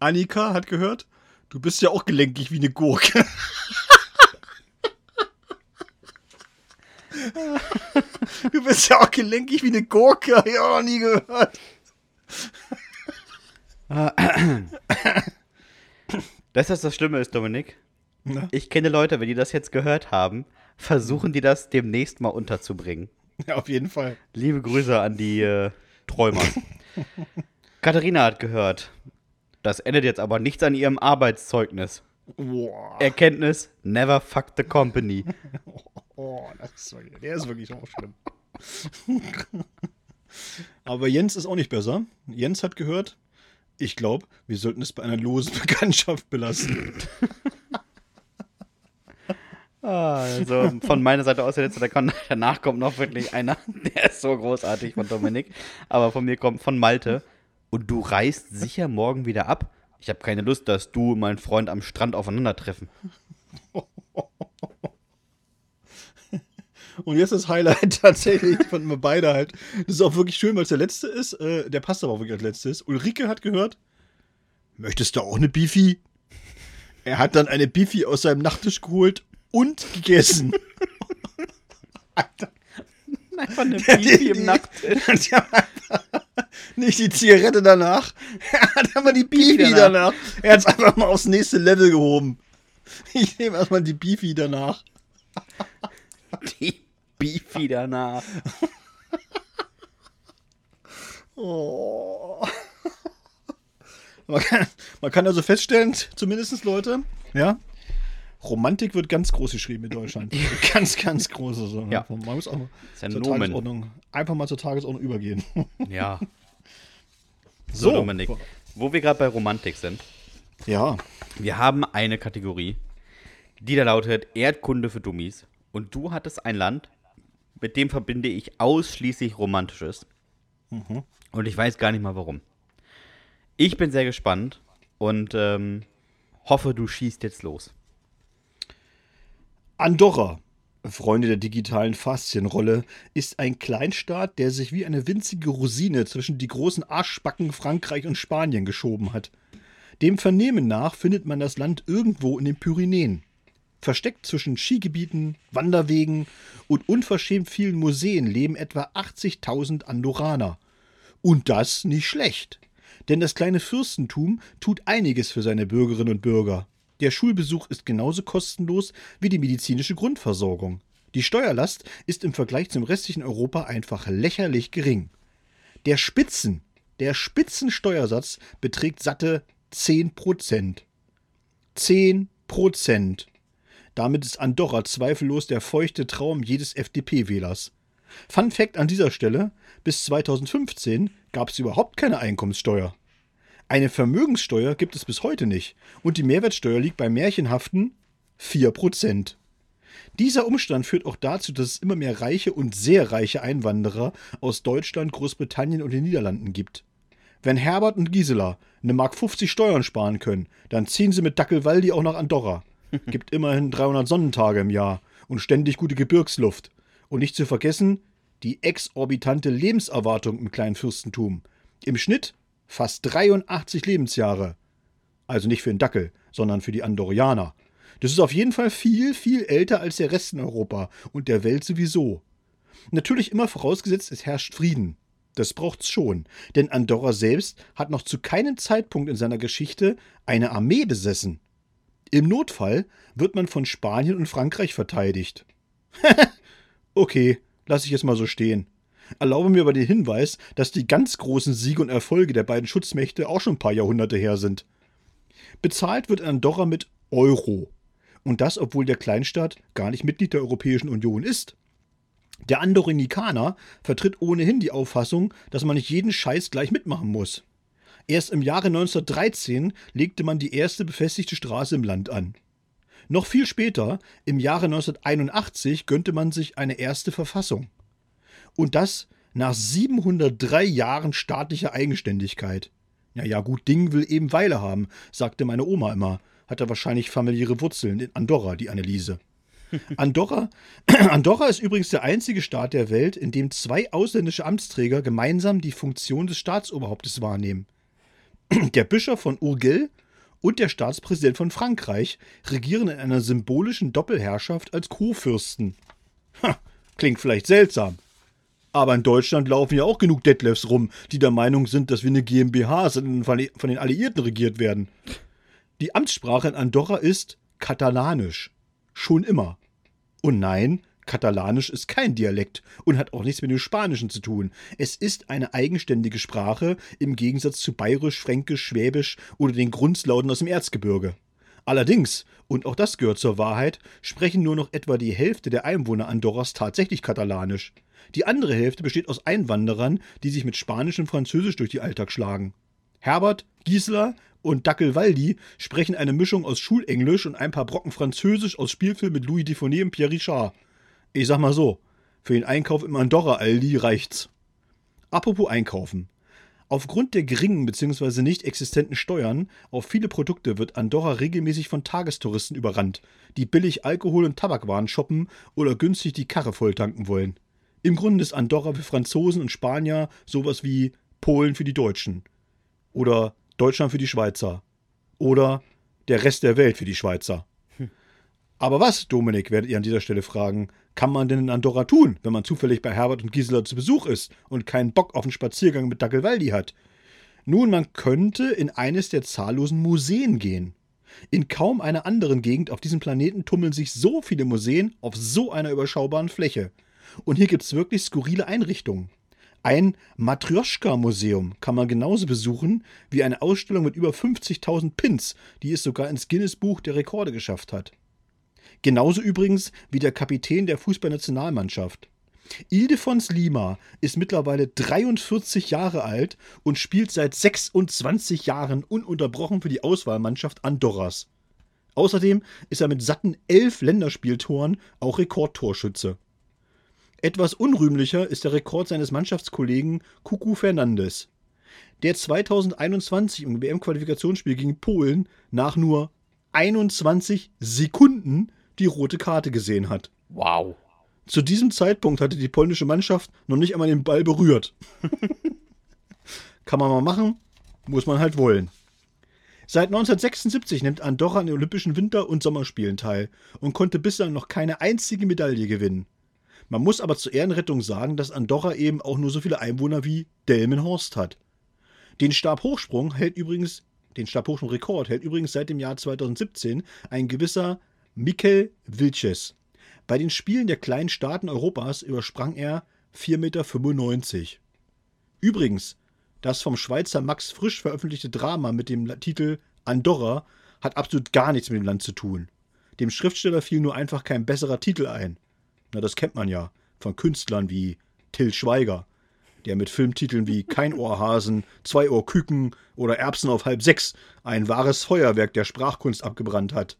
Annika hat gehört, du bist ja auch gelenkig wie eine Gurke. du bist ja auch gelenkig wie eine Gurke, hab ich auch noch nie gehört. Das ist das Schlimme ist, Dominik. Na? Ich kenne Leute, wenn die das jetzt gehört haben, versuchen die das demnächst mal unterzubringen. Ja, auf jeden Fall. Liebe Grüße an die äh, Träumer. Katharina hat gehört. Das endet jetzt aber nichts an ihrem Arbeitszeugnis. Boah. Erkenntnis: Never fuck the company. Oh, das ist wirklich, der ist wirklich auch schlimm. aber Jens ist auch nicht besser. Jens hat gehört, ich glaube, wir sollten es bei einer losen Bekanntschaft belassen. Ah, also von meiner Seite aus jetzt, danach kommt noch wirklich einer, der ist so großartig von Dominik, aber von mir kommt von Malte. Und du reist sicher morgen wieder ab? Ich habe keine Lust, dass du und mein Freund am Strand aufeinandertreffen. Und jetzt das Highlight tatsächlich von wir beide halt. Das ist auch wirklich schön, weil es der letzte ist. Äh, der passt aber auch wirklich als letztes. Ulrike hat gehört, möchtest du auch eine Bifi? Er hat dann eine Bifi aus seinem Nachttisch geholt und gegessen. Alter. Einfach eine Bifi im Nachttisch. nicht die Zigarette danach. Er hat einfach die Bifi, Bifi danach. danach. Er hat es einfach mal aufs nächste Level gehoben. Ich nehme erstmal die Bifi danach. Bifi danach. oh. Man kann, man kann also feststellen, zumindest Leute, ja, Romantik wird ganz groß geschrieben in Deutschland. ganz, ganz große. So, ja. Man muss auch zur Tagesordnung, einfach mal zur Tagesordnung übergehen. ja. So, so Dominik, wo wir gerade bei Romantik sind. Ja. Wir haben eine Kategorie, die da lautet Erdkunde für Dummies. Und du hattest ein Land, mit dem verbinde ich ausschließlich Romantisches. Mhm. Und ich weiß gar nicht mal warum. Ich bin sehr gespannt und ähm, hoffe, du schießt jetzt los. Andorra, Freunde der digitalen Faszienrolle, ist ein Kleinstaat, der sich wie eine winzige Rosine zwischen die großen Arschbacken Frankreich und Spanien geschoben hat. Dem Vernehmen nach findet man das Land irgendwo in den Pyrenäen. Versteckt zwischen Skigebieten, Wanderwegen und unverschämt vielen Museen leben etwa 80.000 Andorraner. Und das nicht schlecht. Denn das kleine Fürstentum tut einiges für seine Bürgerinnen und Bürger. Der Schulbesuch ist genauso kostenlos wie die medizinische Grundversorgung. Die Steuerlast ist im Vergleich zum restlichen Europa einfach lächerlich gering. Der Spitzen, der Spitzensteuersatz beträgt satte 10 Prozent. 10 Prozent. Damit ist Andorra zweifellos der feuchte Traum jedes FDP-Wählers. Fun Fact an dieser Stelle: Bis 2015 gab es überhaupt keine Einkommenssteuer. Eine Vermögenssteuer gibt es bis heute nicht und die Mehrwertsteuer liegt bei märchenhaften 4%. Dieser Umstand führt auch dazu, dass es immer mehr reiche und sehr reiche Einwanderer aus Deutschland, Großbritannien und den Niederlanden gibt. Wenn Herbert und Gisela eine Mark 50 Steuern sparen können, dann ziehen sie mit Dackelwaldi auch nach Andorra. Gibt immerhin 300 Sonnentage im Jahr und ständig gute Gebirgsluft. Und nicht zu vergessen, die exorbitante Lebenserwartung im kleinen Fürstentum. Im Schnitt Fast 83 Lebensjahre. Also nicht für den Dackel, sondern für die Andorianer. Das ist auf jeden Fall viel, viel älter als der Rest in Europa und der Welt sowieso. Natürlich immer vorausgesetzt, es herrscht Frieden. Das braucht's schon, denn Andorra selbst hat noch zu keinem Zeitpunkt in seiner Geschichte eine Armee besessen. Im Notfall wird man von Spanien und Frankreich verteidigt. okay, lasse ich es mal so stehen. Erlaube mir aber den Hinweis, dass die ganz großen Siege und Erfolge der beiden Schutzmächte auch schon ein paar Jahrhunderte her sind. Bezahlt wird Andorra mit Euro. Und das, obwohl der Kleinstaat gar nicht Mitglied der Europäischen Union ist. Der Andorrinikaner vertritt ohnehin die Auffassung, dass man nicht jeden Scheiß gleich mitmachen muss. Erst im Jahre 1913 legte man die erste befestigte Straße im Land an. Noch viel später, im Jahre 1981, gönnte man sich eine erste Verfassung. Und das nach 703 Jahren staatlicher Eigenständigkeit. Ja, ja, gut Ding will eben Weile haben, sagte meine Oma immer. Hatte wahrscheinlich familiäre Wurzeln in Andorra, die Anneliese. Andorra, Andorra ist übrigens der einzige Staat der Welt, in dem zwei ausländische Amtsträger gemeinsam die Funktion des Staatsoberhauptes wahrnehmen. Der Bischof von Urgell und der Staatspräsident von Frankreich regieren in einer symbolischen Doppelherrschaft als Co-Fürsten. Klingt vielleicht seltsam. Aber in Deutschland laufen ja auch genug Detlefs rum, die der Meinung sind, dass wir eine GmbH sind und von den Alliierten regiert werden. Die Amtssprache in Andorra ist Katalanisch. Schon immer. Und nein, Katalanisch ist kein Dialekt und hat auch nichts mit dem Spanischen zu tun. Es ist eine eigenständige Sprache im Gegensatz zu Bayerisch, Fränkisch, Schwäbisch oder den Grundslauten aus dem Erzgebirge. Allerdings, und auch das gehört zur Wahrheit, sprechen nur noch etwa die Hälfte der Einwohner Andorras tatsächlich Katalanisch. Die andere Hälfte besteht aus Einwanderern, die sich mit Spanisch und Französisch durch die Alltag schlagen. Herbert, Gisela und Dackelwaldi sprechen eine Mischung aus Schulenglisch und ein paar Brocken Französisch aus Spielfilmen mit Louis Dufournet und Pierre Richard. Ich sag mal so, für den Einkauf im Andorra Aldi reicht's. Apropos Einkaufen. Aufgrund der geringen bzw. nicht existenten Steuern auf viele Produkte wird Andorra regelmäßig von Tagestouristen überrannt, die billig Alkohol und Tabakwaren shoppen oder günstig die Karre volltanken wollen. Im Grunde ist Andorra für Franzosen und Spanier sowas wie Polen für die Deutschen. Oder Deutschland für die Schweizer. Oder der Rest der Welt für die Schweizer. Aber was, Dominik, werdet ihr an dieser Stelle fragen, kann man denn in Andorra tun, wenn man zufällig bei Herbert und Gisela zu Besuch ist und keinen Bock auf einen Spaziergang mit Dackelwaldi hat? Nun, man könnte in eines der zahllosen Museen gehen. In kaum einer anderen Gegend auf diesem Planeten tummeln sich so viele Museen auf so einer überschaubaren Fläche. Und hier gibt es wirklich skurrile Einrichtungen. Ein Matryoshka-Museum kann man genauso besuchen wie eine Ausstellung mit über 50.000 Pins, die es sogar ins Guinness-Buch der Rekorde geschafft hat. Genauso übrigens wie der Kapitän der Fußballnationalmannschaft. Ildefons Lima ist mittlerweile 43 Jahre alt und spielt seit 26 Jahren ununterbrochen für die Auswahlmannschaft Andorras. Außerdem ist er mit satten elf Länderspieltoren auch Rekordtorschütze. Etwas unrühmlicher ist der Rekord seines Mannschaftskollegen Kuku Fernandes, der 2021 im WM-Qualifikationsspiel gegen Polen nach nur 21 Sekunden die rote Karte gesehen hat. Wow. Zu diesem Zeitpunkt hatte die polnische Mannschaft noch nicht einmal den Ball berührt. Kann man mal machen, muss man halt wollen. Seit 1976 nimmt Andorra an den Olympischen Winter- und Sommerspielen teil und konnte bislang noch keine einzige Medaille gewinnen. Man muss aber zur Ehrenrettung sagen, dass Andorra eben auch nur so viele Einwohner wie Delmenhorst hat. Den Stabhochsprung hält übrigens, den Stabhochsprung-Rekord hält übrigens seit dem Jahr 2017 ein gewisser Mikel Vilches. Bei den Spielen der kleinen Staaten Europas übersprang er 4,95 Meter. Übrigens, das vom Schweizer Max Frisch veröffentlichte Drama mit dem Titel Andorra hat absolut gar nichts mit dem Land zu tun. Dem Schriftsteller fiel nur einfach kein besserer Titel ein. Na, das kennt man ja von Künstlern wie Till Schweiger, der mit Filmtiteln wie Kein Ohrhasen, Zwei Ohr Küken oder Erbsen auf halb sechs ein wahres Feuerwerk der Sprachkunst abgebrannt hat.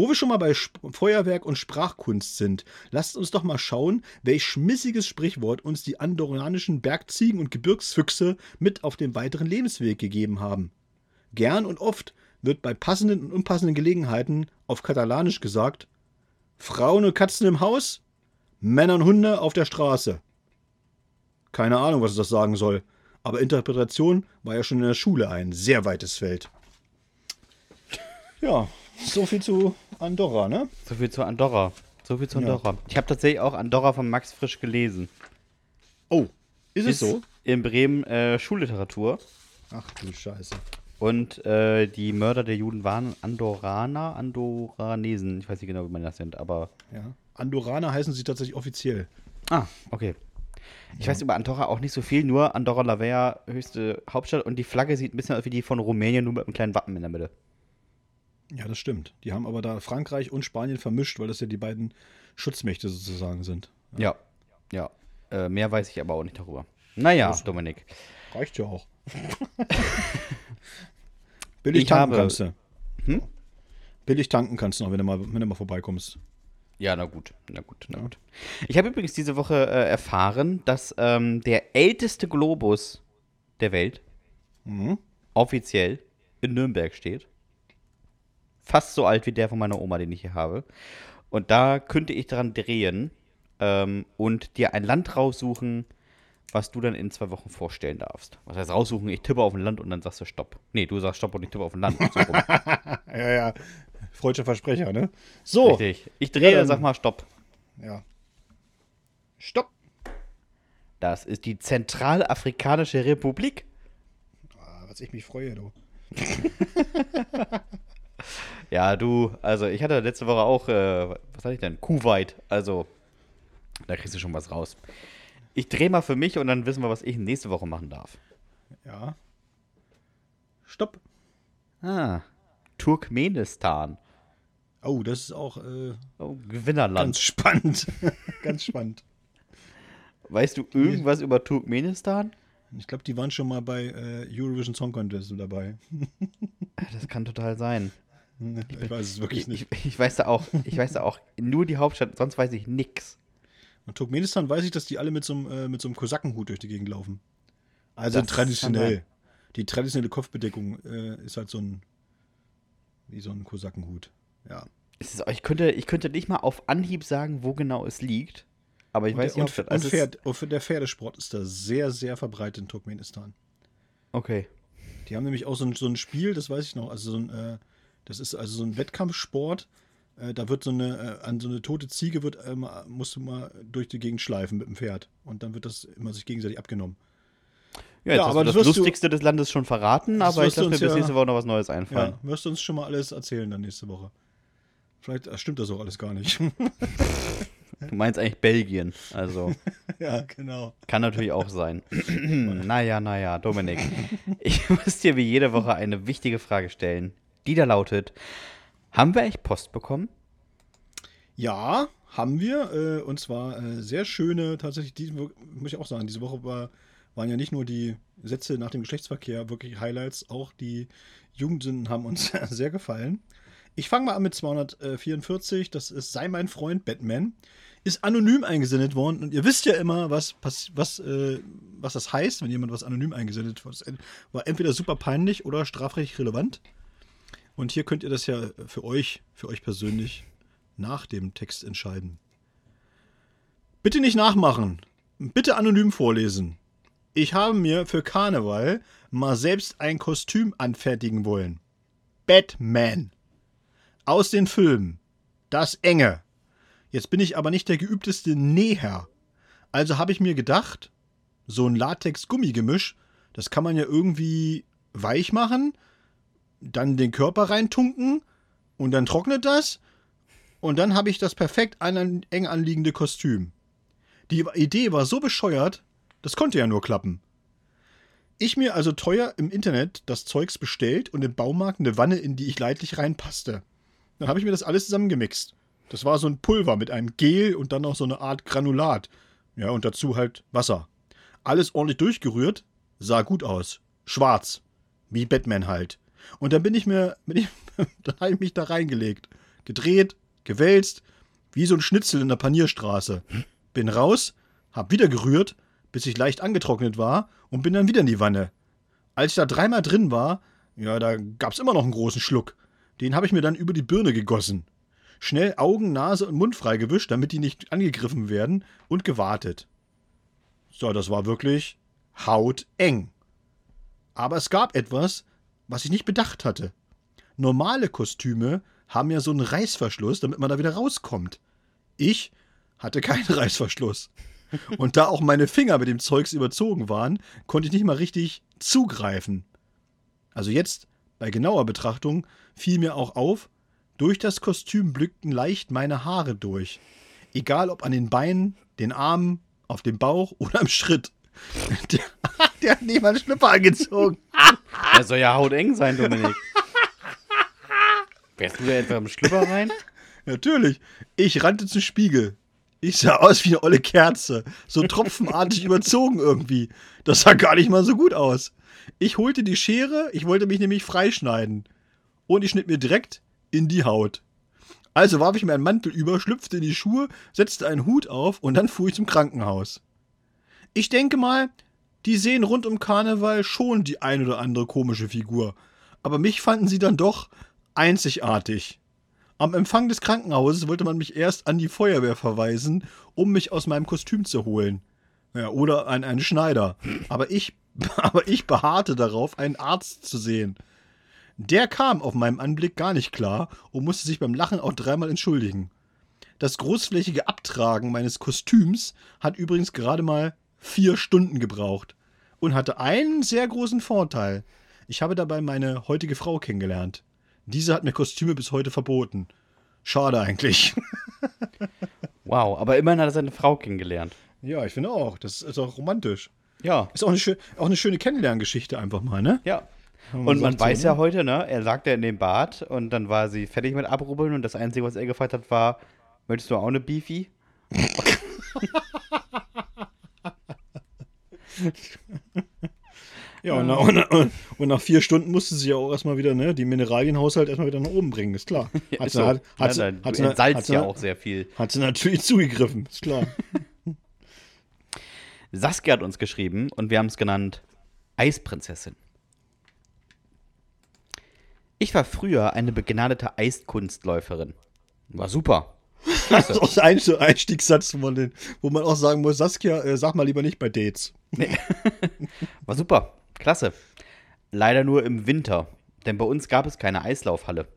Wo wir schon mal bei Sp Feuerwerk und Sprachkunst sind, lasst uns doch mal schauen, welch schmissiges Sprichwort uns die andorranischen Bergziegen und Gebirgsfüchse mit auf den weiteren Lebensweg gegeben haben. Gern und oft wird bei passenden und unpassenden Gelegenheiten auf Katalanisch gesagt, Frauen und Katzen im Haus, Männer und Hunde auf der Straße. Keine Ahnung, was das sagen soll, aber Interpretation war ja schon in der Schule ein sehr weites Feld. Ja, so viel zu Andorra, ne? So viel zu Andorra. So viel zu Ja. Andorra. Ich habe tatsächlich auch Andorra von Max Frisch gelesen. Oh, ist es so? In Bremen äh, Schulliteratur. Ach du Scheiße. Und äh, die Mörder der Juden waren Andorraner, Andorranesen. Ich weiß nicht genau, wie man das nennt, aber. Ja. Andorraner heißen sie tatsächlich offiziell. Ah, okay. Ich weiß über Andorra auch nicht so viel, nur Andorra la Vella, höchste Hauptstadt. Und die Flagge sieht ein bisschen aus wie die von Rumänien, nur mit einem kleinen Wappen in der Mitte. Ja, das stimmt. Die haben aber da Frankreich und Spanien vermischt, weil das ja die beiden Schutzmächte sozusagen sind. Ja, ja. Äh, mehr weiß ich aber auch nicht darüber. Naja, Dominik. Reicht ja auch. Billig Ich tanken habe- kannst du. Hm? Billig tanken kannst du noch, wenn du mal, wenn du mal vorbeikommst. Ja, na gut, na gut, na gut. Ich habe übrigens diese Woche äh, erfahren, dass ähm, der älteste Globus der Welt Mhm. offiziell in Nürnberg steht. Fast so alt wie der von meiner Oma, den ich hier habe. Und da könnte ich dran drehen ähm, und dir ein Land raussuchen, was du dann in zwei Wochen vorstellen darfst. Was heißt raussuchen? Ich tippe auf ein Land und dann sagst du Stopp. Nee, du sagst Stopp und ich tippe auf ein Land. So. Ja, ja. Freudscher Versprecher, ne? So. Richtig. Ich drehe, Ja, dann- sag mal Stopp. Ja. Stopp. Das ist die Zentralafrikanische Republik. Ah, was ich mich freue, du. Ja, du, also ich hatte letzte Woche auch, äh, was hatte ich denn? Kuwait. Also, da kriegst du schon was raus. Ich drehe mal für mich und dann wissen wir, was ich nächste Woche machen darf. Ja. Stopp. Ah, Turkmenistan. Oh, das ist auch äh, Oh, Gewinnerland. ganz spannend. ganz spannend. weißt du irgendwas über Turkmenistan? Ich glaube, die waren schon mal bei äh, Eurovision Song Contest dabei. Das kann total sein. Ich weiß es wirklich Ich, nicht. ich, ich weiß da auch, ich weiß da auch nur die Hauptstadt, sonst weiß ich nix. Und Turkmenistan weiß ich, dass die alle mit so einem, äh, mit so einem Kosakenhut durch die Gegend laufen. Also Das traditionell. Die traditionelle Kopfbedeckung äh, ist halt so ein, wie so ein Kosakenhut. Ja. Ist, ich, könnte, ich könnte nicht mal auf Anhieb sagen, wo genau es liegt. Aber ich Und, weiß der, nicht, und, ob das- und, also es- Pferd, und der Pferdesport ist da sehr, sehr verbreitet in Turkmenistan. Okay. Die haben nämlich auch so ein, so ein Spiel, das weiß ich noch, also so ein, äh, das ist also so ein Wettkampfsport. Äh, da wird so eine, äh, an so eine tote Ziege wird, ähm, musst du mal durch die Gegend schleifen mit dem Pferd. Und dann wird das immer sich gegenseitig abgenommen. Ja, jetzt Ja, hast aber du das wirst du- Lustigste des Landes schon verraten, aber ich lasse mir bis ja- nächste Woche noch was Neues einfallen. Ja, wirst du uns schon mal alles erzählen dann nächste Woche. Vielleicht äh, stimmt das auch alles gar nicht. Du meinst eigentlich Belgien, also ja, genau. kann natürlich auch sein. naja, naja, Dominik, ich muss dir wie jede Woche eine wichtige Frage stellen, die da lautet, haben wir echt Post bekommen? Ja, haben wir. Äh, und zwar äh, sehr schöne, tatsächlich, diese, muss ich auch sagen, diese Woche war, waren ja nicht nur die Sätze nach dem Geschlechtsverkehr wirklich Highlights, auch die Jugendsünden haben uns sehr gefallen. Ich fange mal an mit 244, das ist Sei mein Freund Batman. Ist anonym eingesendet worden und ihr wisst ja immer, was, was, äh, was das heißt, wenn jemand was anonym eingesendet wird. Das war entweder super peinlich oder strafrechtlich relevant. Und hier könnt ihr das ja für euch, für euch persönlich nach dem Text entscheiden. Bitte nicht nachmachen. Bitte anonym vorlesen. Ich habe mir für Karneval mal selbst ein Kostüm anfertigen wollen. Batman. Aus den Filmen. Das Enge. Jetzt bin ich aber nicht der geübteste Näher. Also habe ich mir gedacht, so ein Latex-Gummigemisch, das kann man ja irgendwie weich machen, dann den Körper reintunken und dann trocknet das und dann habe ich das perfekt an, eng anliegende Kostüm. Die Idee war so bescheuert, das konnte ja nur klappen. Ich mir also teuer im Internet das Zeugs bestellt und im Baumarkt eine Wanne, in die ich leidlich reinpasste. Dann habe ich mir das alles zusammengemixt. Das war so ein Pulver mit einem Gel und dann noch so eine Art Granulat. Ja, und dazu halt Wasser. Alles ordentlich durchgerührt, sah gut aus. Schwarz. Wie Batman halt. Und dann bin ich mir, bin ich, dann habe ich mich da reingelegt. Gedreht, gewälzt, wie so ein Schnitzel in der Panierstraße. Bin raus, hab wieder gerührt, bis ich leicht angetrocknet war und bin dann wieder in die Wanne. Als ich da dreimal drin war, ja, da gab's immer noch einen großen Schluck. Den habe ich mir dann über die Birne gegossen. Schnell Augen, Nase und Mund freigewischt, damit die nicht angegriffen werden und gewartet. So, das war wirklich hauteng. Aber es gab etwas, was ich nicht bedacht hatte. Normale Kostüme haben ja so einen Reißverschluss, damit man da wieder rauskommt. Ich hatte keinen Reißverschluss. Und da auch meine Finger mit dem Zeugs überzogen waren, konnte ich nicht mal richtig zugreifen. Also jetzt, bei genauer Betrachtung, fiel mir auch auf, durch das Kostüm blickten leicht meine Haare durch. Egal ob an den Beinen, den Armen, auf dem Bauch oder am Schritt. Der, der hat einen Schlüpper angezogen. Der soll ja hauteng sein, Dominik. Wärst du da etwa im Schlüpper rein? Natürlich. Ich rannte zum Spiegel. Ich sah aus wie eine olle Kerze. So tropfenartig überzogen irgendwie. Das sah gar nicht mal so gut aus. Ich holte die Schere, ich wollte mich nämlich freischneiden. Und ich schnitt mir direkt in die Haut. Also warf ich mir einen Mantel über, schlüpfte in die Schuhe, setzte einen Hut auf und dann fuhr ich zum Krankenhaus. Ich denke mal, die sehen rund um Karneval schon die ein oder andere komische Figur. Aber mich fanden sie dann doch einzigartig. Am Empfang des Krankenhauses wollte man mich erst an die Feuerwehr verweisen, um mich aus meinem Kostüm zu holen. Ja, oder an einen Schneider. Aber ich, aber ich beharrte darauf, einen Arzt zu sehen. Der kam auf meinem Anblick gar nicht klar und musste sich beim Lachen auch dreimal entschuldigen. Das großflächige Abtragen meines Kostüms hat übrigens gerade mal vier Stunden gebraucht und hatte einen sehr großen Vorteil. Ich habe dabei meine heutige Frau kennengelernt. Diese hat mir Kostüme bis heute verboten. Schade eigentlich. Wow, aber immerhin hat er seine Frau kennengelernt. Ja, ich finde auch. Das ist auch romantisch. Ja, Ist auch eine, schö auch eine schöne Kennenlerngeschichte einfach mal, ne? ja. Man Und man sagt so, weiß ne? ja heute, ne, er lag ja in dem Bad und dann war sie fertig mit Abrubbeln und das Einzige, was er gefragt hat, war, möchtest du auch eine Beefy? Ja, und, nach, und, nach- und nach vier Stunden musste sie ja auch erstmal wieder, ne, die Mineralienhaushalt erstmal wieder nach oben bringen, ist klar. Hat Ist sie, so. hat, Ja, hat, sie, dann- hat, sie, hat, sie, ja auch sehr viel. hat sie natürlich zugegriffen, ist klar. Saskia hat uns geschrieben und wir haben es genannt Eisprinzessin. Ich war früher eine begnadete Eiskunstläuferin. War super. Das ist auch der Einst- Einstiegssatz, wo man, den, wo man auch sagen muss, Saskia, äh, sag mal lieber nicht bei Dates. War super. Klasse. Leider nur im Winter, denn bei uns gab es keine Eislaufhalle.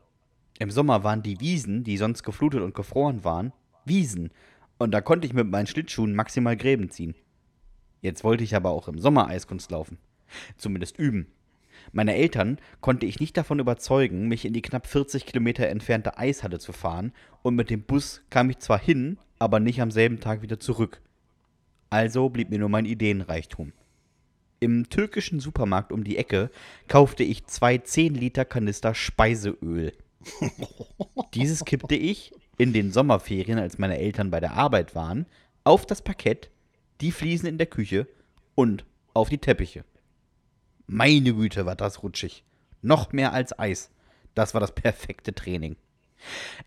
Im Sommer waren die Wiesen, die sonst geflutet und gefroren waren, Wiesen. Und da konnte ich mit meinen Schlittschuhen maximal Gräben ziehen. Jetzt wollte ich aber auch im Sommer Eiskunst laufen. Zumindest üben. Meine Eltern konnte ich nicht davon überzeugen, mich in die knapp 40 Kilometer entfernte Eishalle zu fahren, und mit dem Bus kam ich zwar hin, aber nicht am selben Tag wieder zurück. Also blieb mir nur mein Ideenreichtum. Im türkischen Supermarkt um die Ecke kaufte ich zwei 10 Liter Kanister Speiseöl. Dieses kippte ich in den Sommerferien, als meine Eltern bei der Arbeit waren, auf das Parkett, die Fliesen in der Küche und auf die Teppiche. Meine Güte, war das rutschig. Noch mehr als Eis. Das war das perfekte Training.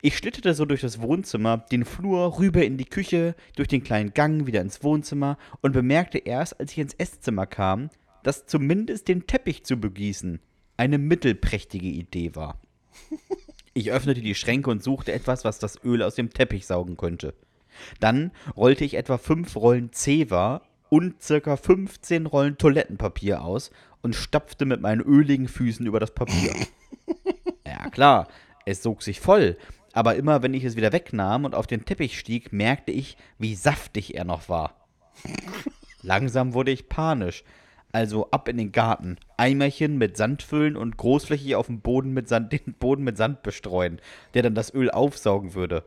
Ich schlitterte so durch das Wohnzimmer, den Flur, rüber in die Küche, durch den kleinen Gang wieder ins Wohnzimmer und bemerkte erst, als ich ins Esszimmer kam, dass zumindest den Teppich zu begießen eine mittelprächtige Idee war. Ich öffnete die Schränke und suchte etwas, was das Öl aus dem Teppich saugen könnte. Dann rollte ich etwa fünf Rollen Zewa und circa 15 Rollen Toilettenpapier aus und stapfte mit meinen öligen Füßen über das Papier. Ja, klar, es sog sich voll, aber immer wenn ich es wieder wegnahm und auf den Teppich stieg, merkte ich, wie saftig er noch war. Langsam wurde ich panisch, also ab in den Garten, Eimerchen mit Sand füllen und großflächig auf dem Boden mit Sand, den Boden mit Sand bestreuen, der dann das Öl aufsaugen würde.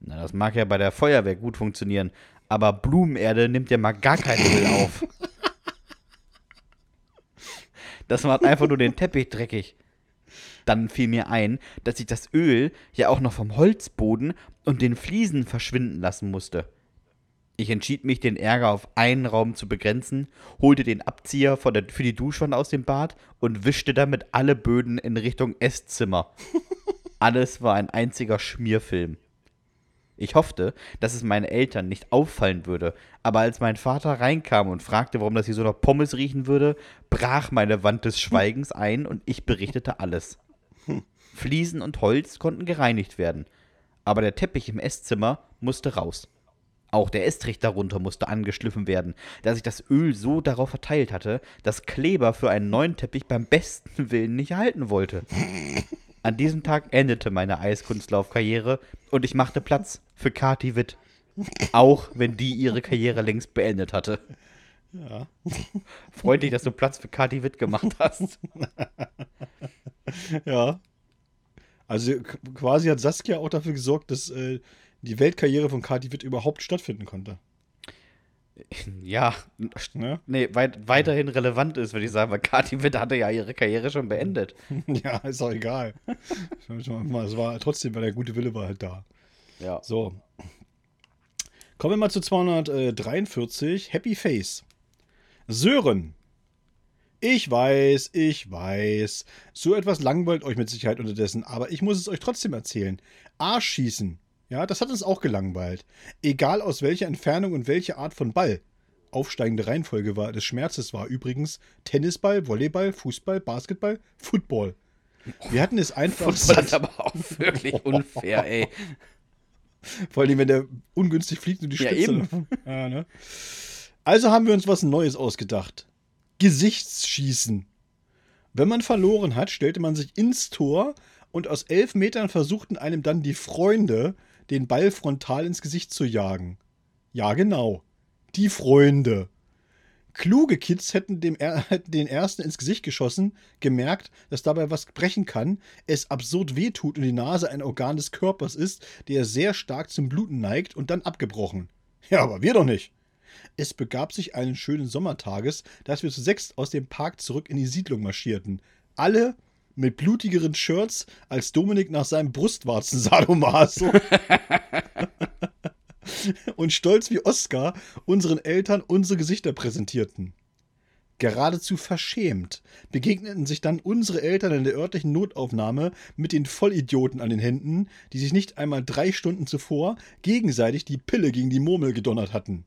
Na, das mag ja bei der Feuerwehr gut funktionieren, aber Blumenerde nimmt ja mal gar kein Öl auf. Das macht einfach nur den Teppich dreckig. Dann fiel mir ein, dass ich das Öl ja auch noch vom Holzboden und den Fliesen verschwinden lassen musste. Ich entschied mich, den Ärger auf einen Raum zu begrenzen, holte den Abzieher von der, für die Duschwanne aus dem Bad und wischte damit alle Böden in Richtung Esszimmer. Alles war ein einziger Schmierfilm. Ich hoffte, dass es meinen Eltern nicht auffallen würde, aber als mein Vater reinkam und fragte, warum das hier so nach Pommes riechen würde, brach meine Wand des Schweigens ein und ich berichtete alles. Fliesen und Holz konnten gereinigt werden, aber der Teppich im Esszimmer musste raus. Auch der Estrich darunter musste angeschliffen werden, da sich das Öl so darauf verteilt hatte, dass Kleber für einen neuen Teppich beim besten Willen nicht halten wollte. An diesem Tag endete meine Eiskunstlaufkarriere und ich machte Platz für Kati Witt. Auch wenn die ihre Karriere längst beendet hatte. Ja. Freundlich, dass du Platz für Kati Witt gemacht hast. Ja. Also quasi hat Saskia auch dafür gesorgt, dass äh, die Weltkarriere von Kati Witt überhaupt stattfinden konnte. Ja, Ne? nee, weit, weiterhin relevant ist, würde ich sagen, weil Kati Witt hatte ja ihre Karriere schon beendet. Ja, ist auch egal. Es war trotzdem, weil der gute Wille war halt da. Ja. So. Kommen wir mal zu 243. Happy Face. Sören. Ich weiß, ich weiß. So etwas langweilt euch mit Sicherheit unterdessen, aber ich muss es euch trotzdem erzählen. Arschschießen. Ja, das hat uns auch gelangweilt. Egal aus welcher Entfernung und welche Art von Ball. Aufsteigende Reihenfolge war, des Schmerzes war übrigens Tennisball, Volleyball, Fußball, Basketball, Football. Wir hatten es einfach Fußball ist aber auch wirklich unfair, ey. Vor allem, wenn der ungünstig fliegt und die Ja, Spitze. eben. Ja, ne? Also haben wir uns was Neues ausgedacht. Gesichtsschießen. Wenn man verloren hat, stellte man sich ins Tor und aus elf Metern versuchten einem dann die Freunde, den Ball frontal ins Gesicht zu jagen. Ja, genau. Die Freunde. Kluge Kids hätten, dem, hätten den ersten ins Gesicht geschossen, gemerkt, dass dabei was brechen kann, es absurd wehtut und die Nase ein Organ des Körpers ist, der sehr stark zum Bluten neigt und dann abgebrochen. Ja, aber wir doch nicht. Es begab sich einen schönen Sommertages, dass wir zu sechs aus dem Park zurück in die Siedlung marschierten. Alle mit blutigeren Shirts, als Dominik nach seinem Brustwarzen Sadomaso. und stolz wie Oskar unseren Eltern unsere Gesichter präsentierten. Geradezu verschämt begegneten sich dann unsere Eltern in der örtlichen Notaufnahme mit den Vollidioten an den Händen, die sich nicht einmal drei Stunden zuvor gegenseitig die Pille gegen die Murmel gedonnert hatten.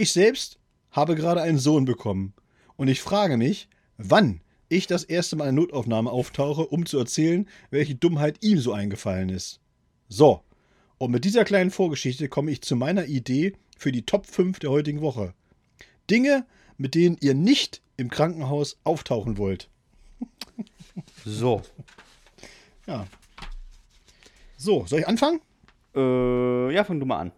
Ich selbst habe gerade einen Sohn bekommen und ich frage mich, wann ich das erste Mal in Notaufnahme auftauche, um zu erzählen, welche Dummheit ihm so eingefallen ist. So, und mit dieser kleinen Vorgeschichte komme ich zu meiner Idee für die Top 5 der heutigen Woche. Dinge, mit denen ihr nicht im Krankenhaus auftauchen wollt. So. Ja. So, soll ich anfangen? Äh, ja, fang du mal an.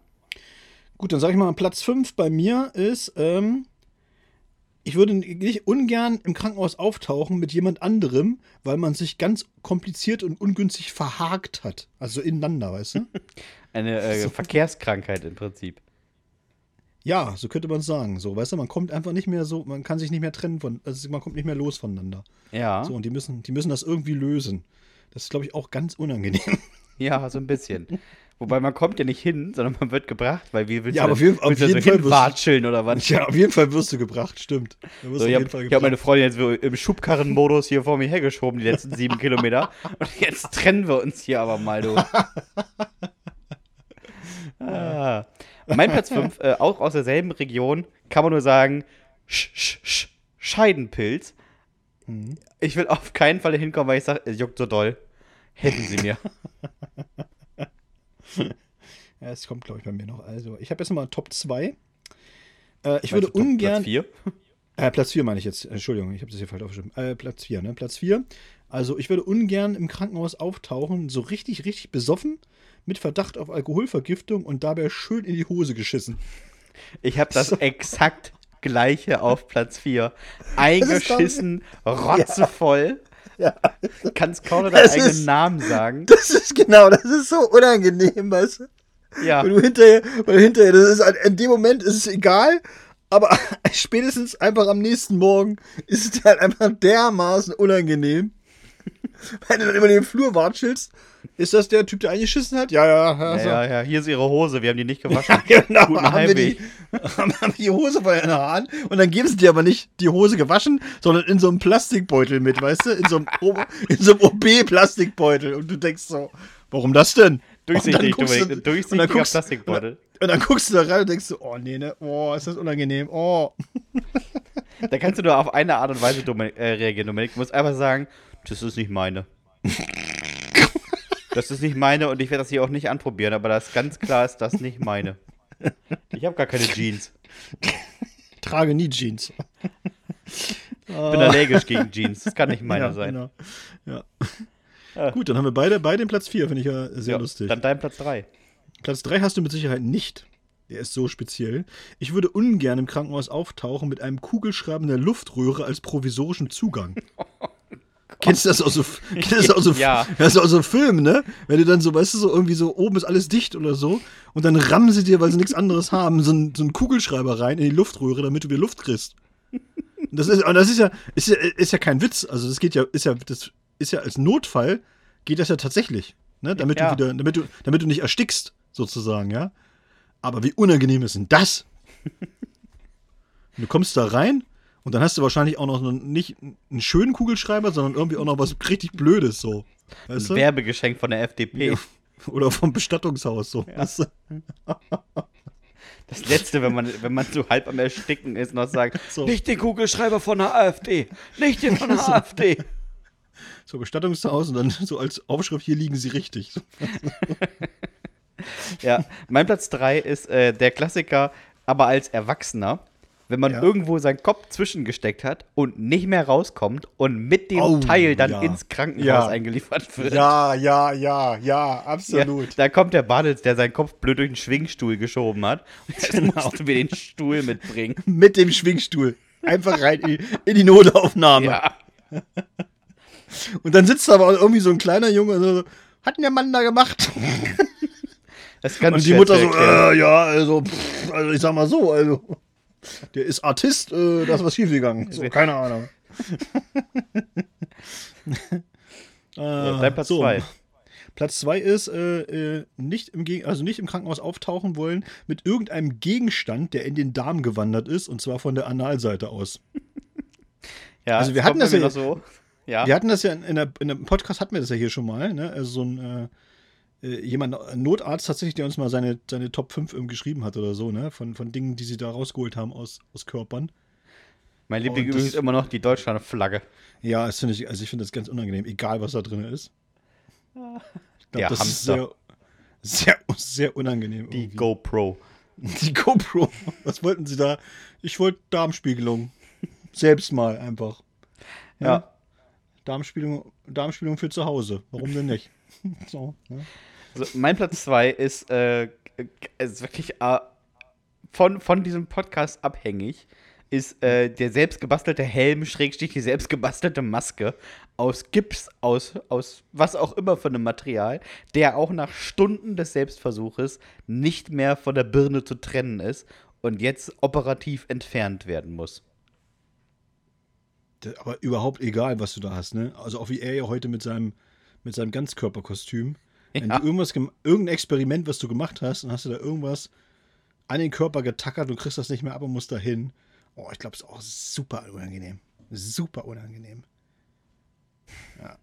Gut, dann sage ich mal, Platz 5 bei mir ist, ähm, ich würde nicht ungern im Krankenhaus auftauchen mit jemand anderem, weil man sich ganz kompliziert und ungünstig verhakt hat. Also ineinander, weißt du? Eine äh, Verkehrskrankheit im Prinzip. ja, so könnte man es sagen. So, weißt du, man kommt einfach nicht mehr so, man kann sich nicht mehr trennen von, also man kommt nicht mehr los voneinander. Ja. So, und die müssen, die müssen das irgendwie lösen. Das ist, glaube ich, auch ganz unangenehm. Ja, so ein bisschen. Wobei man kommt ja nicht hin, sondern man wird gebracht, weil wie willst Ja, du auf jeden- auf willst du jeden so Fall wirst du- hinwatscheln oder was? ja, auf jeden Fall wirst du gebracht, stimmt. Wirst So, du ich auf habe hab meine. Freundin jetzt im Schubkarrenmodus hier vor mir hergeschoben, die letzten sieben Kilometer. Und jetzt trennen wir uns hier aber mal, du. ah. Mein Platz 5, äh, auch aus derselben Region, kann man nur sagen, Sch -sch -sch Scheidenpilz. Mhm. Ich will auf keinen Fall hinkommen, weil ich sage, es juckt so doll. Helfen Sie mir. Ja, es kommt, glaube ich, bei mir noch. Also, ich habe jetzt mal Top 2. Äh, ich würde ungern. Platz 4? Äh, Platz 4 meine ich jetzt. Entschuldigung, ich habe das hier falsch aufgeschrieben. Äh, Platz 4, ne? Platz 4. Also, ich würde ungern im Krankenhaus auftauchen, so richtig, richtig besoffen, mit Verdacht auf Alkoholvergiftung und dabei schön in die Hose geschissen. Ich habe das So. exakt gleiche auf Platz 4. Eingeschissen, rotzevoll. Ja. Kannst kaum deinen eigenen ist- Namen sagen. Das ist genau, das ist so unangenehm, weißt du? Ja. Weil du hinterher, weil du hinterher, das ist in dem Moment ist es egal, aber spätestens einfach am nächsten Morgen ist es halt einfach dermaßen unangenehm. Wenn du dann über den Flur watschelst, ist das der Typ, der eingeschissen hat? Ja, ja, ja. Ja, so. ja, ja, hier ist ihre Hose, wir haben die nicht gewaschen. Ja, genau. Guten haben, wir die, haben die Hose bei den Haaren und dann geben sie dir aber nicht die Hose gewaschen, sondern in so einem Plastikbeutel mit, weißt du? In so einem, so einem OB-Plastikbeutel. Und du denkst so, warum das denn? Durchsichtig, Und dann du- und durchsichtiger guckst- Plastikbeutel. Und dann guckst du da rein und denkst so, oh nee, ne, oh, ist das unangenehm, oh. Da kannst du nur auf eine Art und Weise äh, reagieren, Dominik. Du musst einfach sagen, das ist nicht meine. Das ist nicht meine und ich werde das hier auch nicht anprobieren, aber das ganz klar ist das nicht meine. Ich habe gar keine Jeans. Trage nie Jeans. Ich bin allergisch gegen Jeans. Das kann nicht meine ja, sein. Genau. Ja. Gut, dann haben wir beide, beide den Platz 4, finde ich ja sehr Ja, lustig. Dann dein Platz 3. Platz 3 hast du mit Sicherheit nicht. Der ist so speziell. Ich würde ungern im Krankenhaus auftauchen mit einem Kugelschreiber in der Luftröhre als provisorischen Zugang. Kennst du das aus so, kennst du das aus so, Ja. das aus so Filmen, ne? Wenn du dann so, weißt du, so irgendwie so oben ist alles dicht oder so und dann rammen sie dir, weil sie nichts anderes haben, so einen, so einen Kugelschreiber rein in die Luftröhre, damit du wieder Luft kriegst. Das ist, und das ist ja, ist ja, ist ja kein Witz. Also das geht ja, ist ja, das ist ja als Notfall geht das ja tatsächlich, ne? Damit Ja. du wieder, damit du, damit du nicht erstickst, sozusagen, ja. Aber wie unangenehm ist denn das? du kommst da rein und dann hast du wahrscheinlich auch noch nicht einen schönen Kugelschreiber, sondern irgendwie auch noch was richtig Blödes so. Weißt du? Werbegeschenk von der FDP. Ja. Oder vom Bestattungshaus so. Weißt du? Das Letzte, wenn man, wenn man so halb am Ersticken ist, noch sagt, So. nicht den Kugelschreiber von der AfD, nicht den von der AfD. So Bestattungshaus und dann so als Aufschrift, hier liegen sie richtig. Ja, mein Platz 3 ist äh, der Klassiker, aber als Erwachsener, wenn man Ja. irgendwo seinen Kopf zwischengesteckt hat und nicht mehr rauskommt und mit dem Oh, Teil dann ja. ins Krankenhaus Ja. eingeliefert wird. Ja, ja, ja, ja, Ja, absolut. da kommt der Badels, der seinen Kopf blöd durch den Schwingstuhl geschoben hat. Und jetzt Genau. musst du mir den Stuhl mitbringen. Mit dem Schwingstuhl. Einfach rein in die, Notaufnahme. Ja. Und dann sitzt da aber auch irgendwie so ein kleiner Junge so, hat denn der Mann da gemacht? Das ganz Und die Mutter so, äh, ja, also, pff, also ich sag mal so, also, der ist Artist, äh, da ist was schiefgegangen. So, keine Ahnung. Ja, äh, dein Platz so. 2. Platz zwei ist, äh, äh, nicht, im Geg also nicht im Krankenhaus auftauchen wollen mit irgendeinem Gegenstand, der in den Darm gewandert ist, und zwar von der Analseite aus. Ja, Also wir hatten das ja- so. Ja. Wir hatten das ja in, in, der, in einem Podcast, hatten wir das ja hier schon mal, ne? Also so ein, äh, äh, jemand, ein Notarzt tatsächlich, der uns mal seine, seine Top 5 irgendwie geschrieben hat oder so, ne? Von, von Dingen, die sie da rausgeholt haben aus, aus Körpern. Mein Liebling übrigens immer noch die Deutschlandflagge. Ja, das finde ich, also ich finde das ganz unangenehm, egal was da drin ist. Ich glaub, Der das ist Hamster. sehr, sehr, sehr unangenehm. Die irgendwie. GoPro. Die GoPro. Was wollten Sie da? Ich wollte Darmspiegelung. Selbst mal einfach. Ja. Darmspiegelung, Darmspiegelung für zu Hause. Warum denn nicht? So, ne? Also mein Platz 2 ist, äh, ist wirklich äh, von, von diesem Podcast abhängig, ist äh, der selbstgebastelte Helm, Schrägstrich, die selbstgebastelte Maske aus Gips, aus, aus was auch immer für einem Material, der auch nach Stunden des Selbstversuches nicht mehr von der Birne zu trennen ist und jetzt operativ entfernt werden muss. Aber überhaupt egal, was du da hast, ne? Also auch wie er ja heute mit seinem, mit seinem Ganzkörperkostüm. Wenn Ja. du irgendwas, irgendein Experiment, was du gemacht hast, dann hast du da irgendwas an den Körper getackert und kriegst das nicht mehr ab und musst da hin. Oh, ich glaube, es ist auch super unangenehm. Super unangenehm. Ja.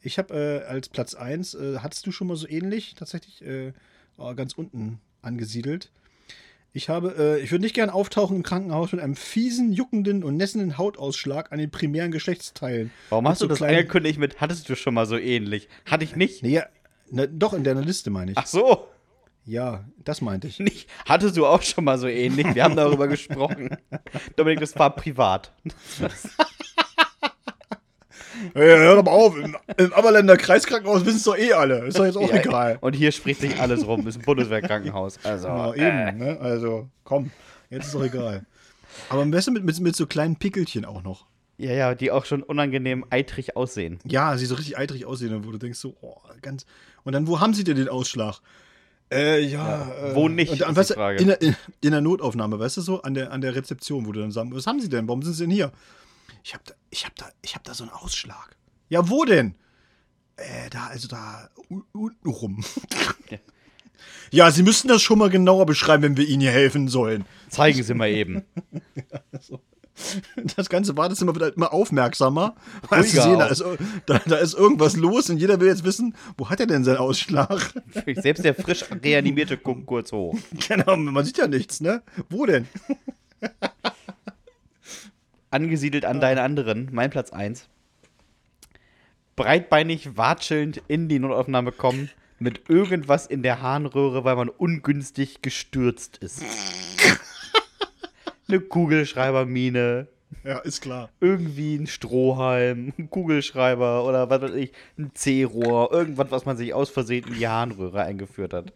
Ich habe äh, als Platz 1, äh, hattest du schon mal so ähnlich, tatsächlich äh, oh, ganz unten angesiedelt. Ich habe, äh, ich würde nicht gern auftauchen im Krankenhaus mit einem fiesen, juckenden und nässenden Hautausschlag an den primären Geschlechtsteilen. Warum hast du so das kleinen- angekündigt mit, hattest du schon mal so ähnlich? Hatte ich nicht. Nee, ja, na, doch, in deiner Liste meine ich. Ach so. Ja, das meinte ich. Nicht. Hattest du auch schon mal so ähnlich? Wir haben darüber gesprochen. Dominik, das war privat. Hey, hör doch mal auf, im, im Aberländer Kreiskrankenhaus wissen es doch eh alle. Ist doch jetzt auch Ja, egal. Und hier spricht sich alles rum. Ist ein Bundeswehrkrankenhaus. Also, Ja, äh, eben, ne? Also, komm, jetzt ist doch egal. Aber am besten mit, mit, mit so kleinen Pickelchen auch noch. Ja, ja, die auch schon unangenehm eitrig aussehen. Ja, sie so richtig eitrig aussehen, wo du denkst so, oh, ganz. Und dann, wo haben sie denn den Ausschlag? Äh, ja. Ja, äh, wo nicht, Und weißt in, der, in, in der Notaufnahme, weißt du so, an der, an der Rezeption, wo du dann sagen, was haben sie denn? Warum sind sie denn hier? Ich hab da, ich hab da, ich hab da so einen Ausschlag. Ja, wo denn? Äh, da, also da unten rum. Ja. Ja, Sie müssten das schon mal genauer beschreiben, wenn wir Ihnen hier helfen sollen. Zeigen Sie mal eben. Das ganze Wartezimmer wird halt immer aufmerksamer. Ruhiger sehen, da ist, da, da ist irgendwas los und jeder will jetzt wissen, wo hat er denn seinen Ausschlag? Selbst der frisch reanimierte guckt kurz hoch. genau, man sieht ja nichts, ne? Wo denn? Angesiedelt an deinen anderen, mein Platz 1. Breitbeinig watschelnd in die Notaufnahme kommen, mit irgendwas in der Harnröhre, weil man ungünstig gestürzt ist. Eine Kugelschreibermine, Ja, ist klar. Irgendwie ein Strohhalm, ein Kugelschreiber oder was weiß ich, ein C-Rohr, irgendwas, was man sich aus Versehen in die Harnröhre eingeführt hat.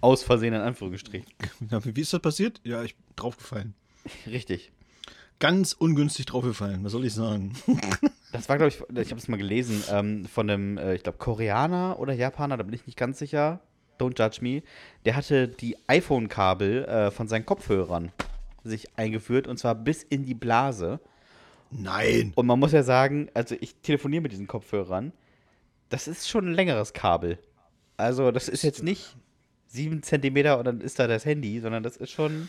Aus Versehen in Anführungsstrichen. Ja, wie ist das passiert? Ja, ich bin draufgefallen. Richtig. Ganz ungünstig draufgefallen, was soll ich sagen? Das war, glaube ich, ich habe es mal gelesen, ähm, von einem, äh, ich glaube, Koreaner oder Japaner, da bin ich nicht ganz sicher. Don't judge me. Der hatte die iPhone-Kabel äh, von seinen Kopfhörern sich eingeführt und zwar bis in die Blase. Nein. Und man muss ja sagen, also ich telefoniere mit diesen Kopfhörern. Das ist schon ein längeres Kabel. Also, das ist jetzt nicht sieben Zentimeter und dann ist da das Handy, sondern das ist schon,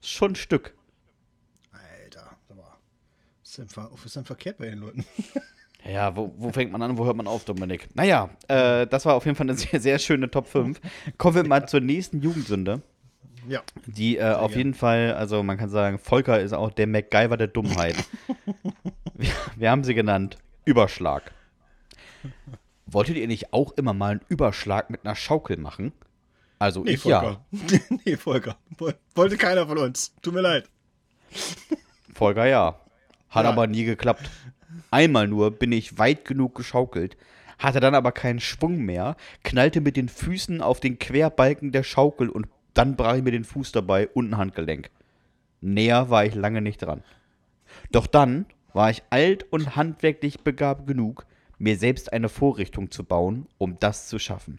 schon ein Stück. Alter, was ist was ist denn verkehrt bei den Leuten? Ja, wo, wo fängt man an, wo hört man auf, Dominik? Naja, äh, das war auf jeden Fall eine sehr, sehr schöne Top 5. Kommen wir mal zur nächsten Jugendsünde, Ja. die äh, auf jeden Fall, also man kann sagen, Volker ist auch der MacGyver der Dummheit. wir, wir haben sie genannt, Überschlag. Wolltet ihr nicht auch immer mal einen Überschlag mit einer Schaukel machen? Also Nee, ich ja. Volker. nee, Volker. Woll- Wollte keiner von uns. Tut mir leid. Volker ja. Hat Ja. aber nie geklappt. Einmal nur bin ich weit genug geschaukelt, hatte dann aber keinen Schwung mehr, knallte mit den Füßen auf den Querbalken der Schaukel und dann brach ich mir den Fuß dabei und ein Handgelenk. Näher war ich lange nicht dran. Doch dann war ich alt und handwerklich begabt genug, mir selbst eine Vorrichtung zu bauen, um das zu schaffen.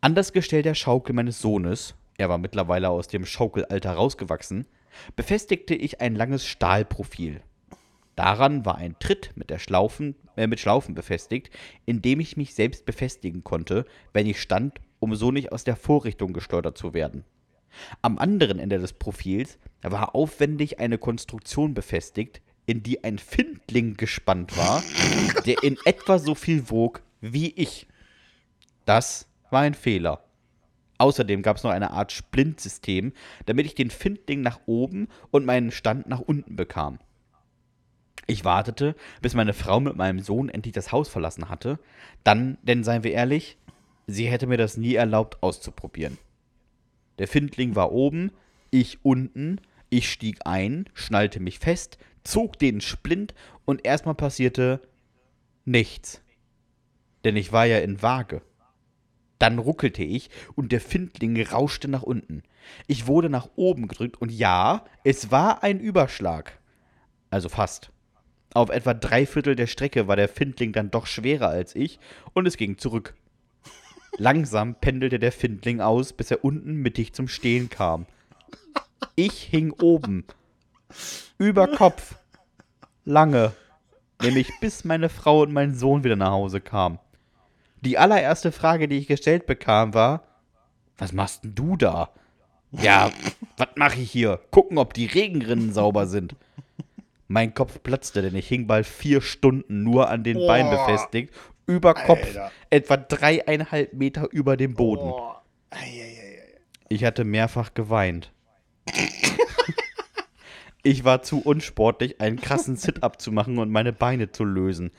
An das Gestell der Schaukel meines Sohnes, er war mittlerweile aus dem Schaukelalter rausgewachsen, befestigte ich ein langes Stahlprofil. Daran war ein Tritt mit, Schlaufen, äh, mit Schlaufen befestigt, in dem ich mich selbst befestigen konnte, wenn ich stand, um so nicht aus der Vorrichtung geschleudert zu werden. Am anderen Ende des Profils war aufwendig eine Konstruktion befestigt, in die ein Findling gespannt war, der in etwa so viel wog wie ich. Das war ein Fehler. Außerdem gab es noch eine Art Splintsystem, damit ich den Findling nach oben und meinen Stand nach unten bekam. Ich wartete, bis meine Frau mit meinem Sohn endlich das Haus verlassen hatte. Dann, denn seien wir ehrlich, sie hätte mir das nie erlaubt auszuprobieren. Der Findling war oben, ich unten, ich stieg ein, schnallte mich fest, zog den Splint und erstmal passierte nichts. Denn ich war ja in Waage. Dann ruckelte ich und der Findling rauschte nach unten. Ich wurde nach oben gedrückt und ja, es war ein Überschlag. Also fast. Auf etwa drei Viertel der Strecke war der Findling dann doch schwerer als ich und es ging zurück. Langsam pendelte der Findling aus, bis er unten mittig zum Stehen kam. Ich hing oben. Über Kopf. Lange. Nämlich bis meine Frau und mein Sohn wieder nach Hause kamen. Die allererste Frage, die ich gestellt bekam, war: Was machst denn du da? Ja, was mache ich hier? Gucken, ob die Regenrinnen sauber sind. Mein Kopf platzte, denn ich hing bald vier Stunden nur an den Beinen Boah. befestigt, über Kopf, Alter. etwa dreieinhalb Meter über dem Boden. Oh. Ich hatte mehrfach geweint. ich war zu unsportlich, einen krassen Sit-up zu machen und meine Beine zu lösen.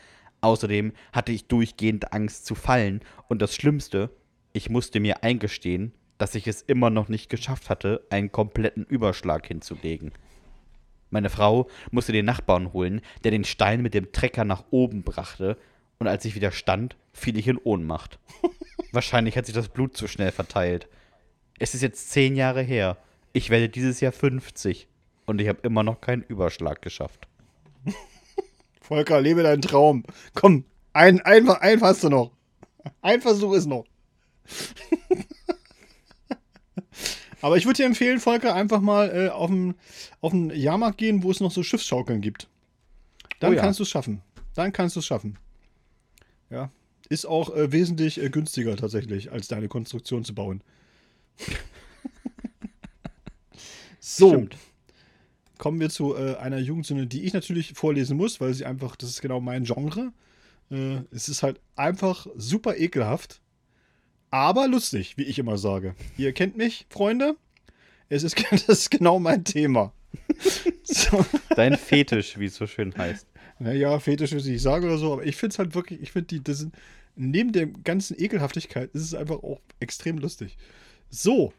Außerdem hatte ich durchgehend Angst zu fallen und das Schlimmste, ich musste mir eingestehen, dass ich es immer noch nicht geschafft hatte, einen kompletten Überschlag hinzulegen. Meine Frau musste den Nachbarn holen, der den Stein mit dem Trecker nach oben brachte, und als ich wieder stand, fiel ich in Ohnmacht. Wahrscheinlich hat sich das Blut zu schnell verteilt. Es ist jetzt zehn Jahre her. Ich werde dieses Jahr 50 und ich habe immer noch keinen Überschlag geschafft. Volker, lebe deinen Traum. Komm, ein, ein, ein hast du noch. Ein Versuch ist noch. Aber ich würde dir empfehlen, Volker, einfach mal äh, auf den Jahrmarkt gehen, wo es noch so Schiffsschaukeln gibt. Dann Oh ja. kannst du es schaffen. Dann kannst du es schaffen. Ja. Ist auch äh, wesentlich äh, günstiger tatsächlich, als deine Konstruktion zu bauen. so, Stimmt. kommen wir zu äh, einer Jugendsünde, die ich natürlich vorlesen muss, weil sie einfach, das ist genau mein Genre. Äh, es ist halt einfach super ekelhaft, aber lustig, wie ich immer sage. Ihr kennt mich, Freunde. Es ist, das ist genau mein Thema. so. Dein Fetisch, wie es so schön heißt. Naja, Fetisch, was ich sage oder so, aber ich finde es halt wirklich, ich finde die, das sind, neben der ganzen Ekelhaftigkeit ist es einfach auch extrem lustig. So,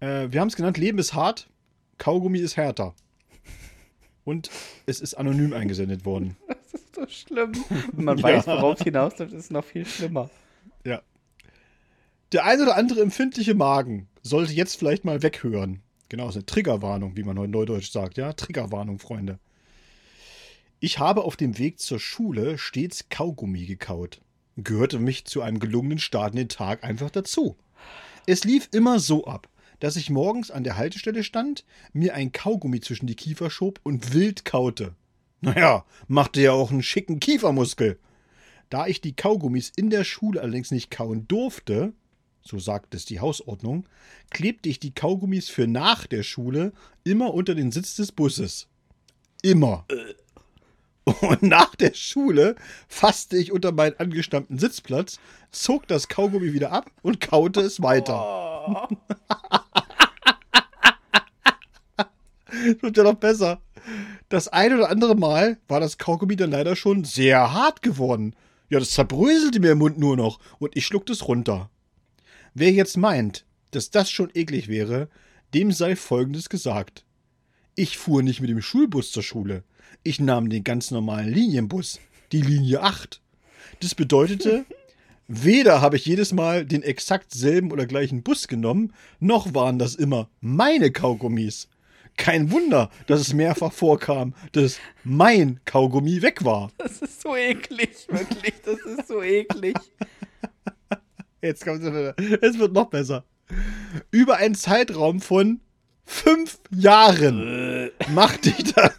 äh, wir haben es genannt, Leben ist hart, Kaugummi ist härter. Und es ist anonym eingesendet worden. Das ist so schlimm. Wenn man Ja. weiß, worauf es hinausläuft, ist es noch viel schlimmer. Ja. Der ein oder andere empfindliche Magen sollte jetzt vielleicht mal weghören. Genau, ist eine Triggerwarnung, wie man heute neudeutsch sagt, ja? Triggerwarnung, Freunde. Ich habe auf dem Weg zur Schule stets Kaugummi gekaut. Gehörte mich zu einem gelungenen Start in den Tag einfach dazu. Es lief immer so ab, dass ich morgens an der Haltestelle stand, mir ein Kaugummi zwischen die Kiefer schob und wild kaute. Naja, machte ja auch einen schicken Kiefermuskel. Da ich die Kaugummis in der Schule allerdings nicht kauen durfte, so sagt es die Hausordnung, klebte ich die Kaugummis für nach der Schule immer unter den Sitz des Busses. Immer. Und nach der Schule fasste ich unter meinen angestammten Sitzplatz, zog das Kaugummi wieder ab und kaute es weiter. Das wird ja noch besser. Das ein oder andere Mal war das Kaugummi dann leider schon sehr hart geworden. Ja, das zerbröselte mir im Mund nur noch und ich schluckte es runter. Wer jetzt meint, dass das schon eklig wäre, dem sei Folgendes gesagt. Ich fuhr nicht mit dem Schulbus zur Schule. Ich nahm den ganz normalen Linienbus, die Linie 8. Das bedeutete, weder habe ich jedes Mal den exakt selben oder gleichen Bus genommen, noch waren das immer meine Kaugummis. Kein Wunder, dass es mehrfach vorkam, dass mein Kaugummi weg war. Das ist so eklig, wirklich. Das ist so eklig. Jetzt kommt es wieder. Es wird noch besser. Über einen Zeitraum von fünf Jahren machte ich das,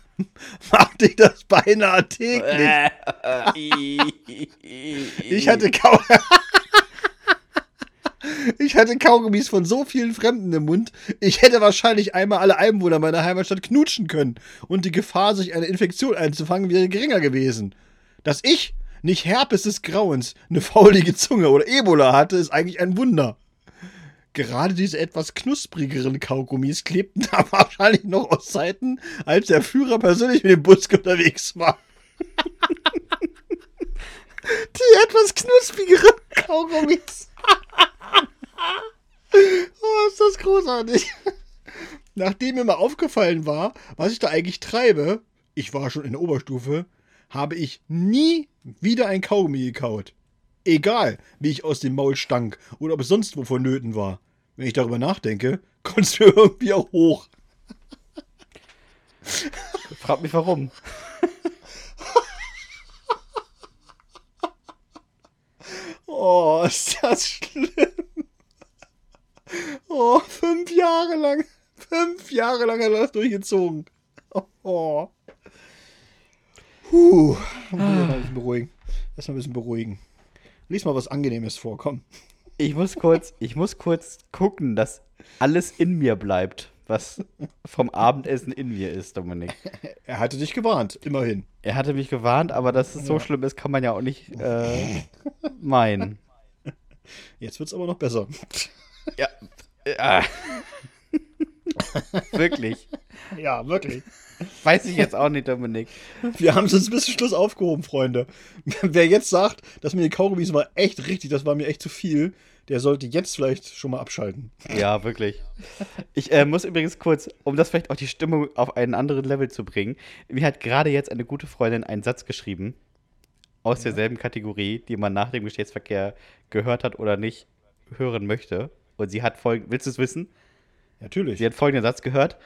machte ich das beinahe täglich. Ich hatte Kau Ich hatte Kaugummis von so vielen Fremden im Mund, ich hätte wahrscheinlich einmal alle Einwohner meiner Heimatstadt knutschen können und die Gefahr, sich eine Infektion einzufangen, wäre geringer gewesen. Dass ich nicht Herpes des Grauens, eine faulige Zunge oder Ebola hatte, ist eigentlich ein Wunder. Gerade diese etwas knusprigeren Kaugummis klebten da wahrscheinlich noch aus Zeiten, als der Führer persönlich mit dem Bus unterwegs war. Die etwas knusprigeren Kaugummis. oh, ist das großartig. Nachdem mir mal aufgefallen war, was ich da eigentlich treibe, ich war schon in der Oberstufe, habe ich nie wieder ein Kaugummi gekaut. Egal, wie ich aus dem Maul stank oder ob es sonst wo vonnöten war. Wenn ich darüber nachdenke, kommt es mir irgendwie auch hoch. Frag mich warum. Oh, ist das schlimm. Oh, fünf Jahre lang. Fünf Jahre lang hat er das durchgezogen. Oh. Puh. Mal ein bisschen beruhigen. Erstmal ein bisschen beruhigen. Lies mal was Angenehmes vor, komm. Ich muss kurz, ich muss kurz gucken, dass alles in mir bleibt, was vom Abendessen in mir ist, Dominik. Er hatte dich gewarnt, immerhin. Er hatte mich gewarnt, aber dass es so schlimm ist, kann man ja auch nicht äh, meinen. Jetzt wird's aber noch besser. Ja. ja. Wirklich. Ja, wirklich. Weiß ich jetzt auch nicht, Dominik. Wir haben es uns bis zum Schluss aufgehoben, Freunde. Wer jetzt sagt, dass mir die Kaugummis war echt richtig, das war mir echt zu viel, der sollte jetzt vielleicht schon mal abschalten. Ja, wirklich. Ich äh, muss übrigens kurz, um das vielleicht auch die Stimmung auf einen anderen Level zu bringen, mir hat gerade jetzt eine gute Freundin einen Satz geschrieben aus derselben Kategorie, die man nach dem Geschlechtsverkehr gehört hat oder nicht hören möchte. Und sie hat folgenden, willst du es wissen? Natürlich. Sie hat folgenden Satz gehört.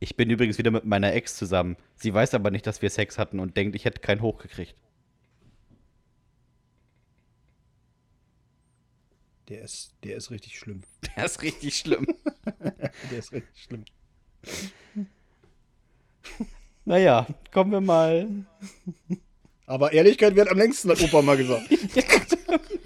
Ich bin übrigens wieder mit meiner Ex zusammen. Sie weiß aber nicht, dass wir Sex hatten und denkt, ich hätte keinen hochgekriegt. Der ist, der ist richtig schlimm. Das ist richtig schlimm. Der ist richtig schlimm. naja, kommen wir mal. Aber Ehrlichkeit wird am längsten, hat Opa mal gesagt.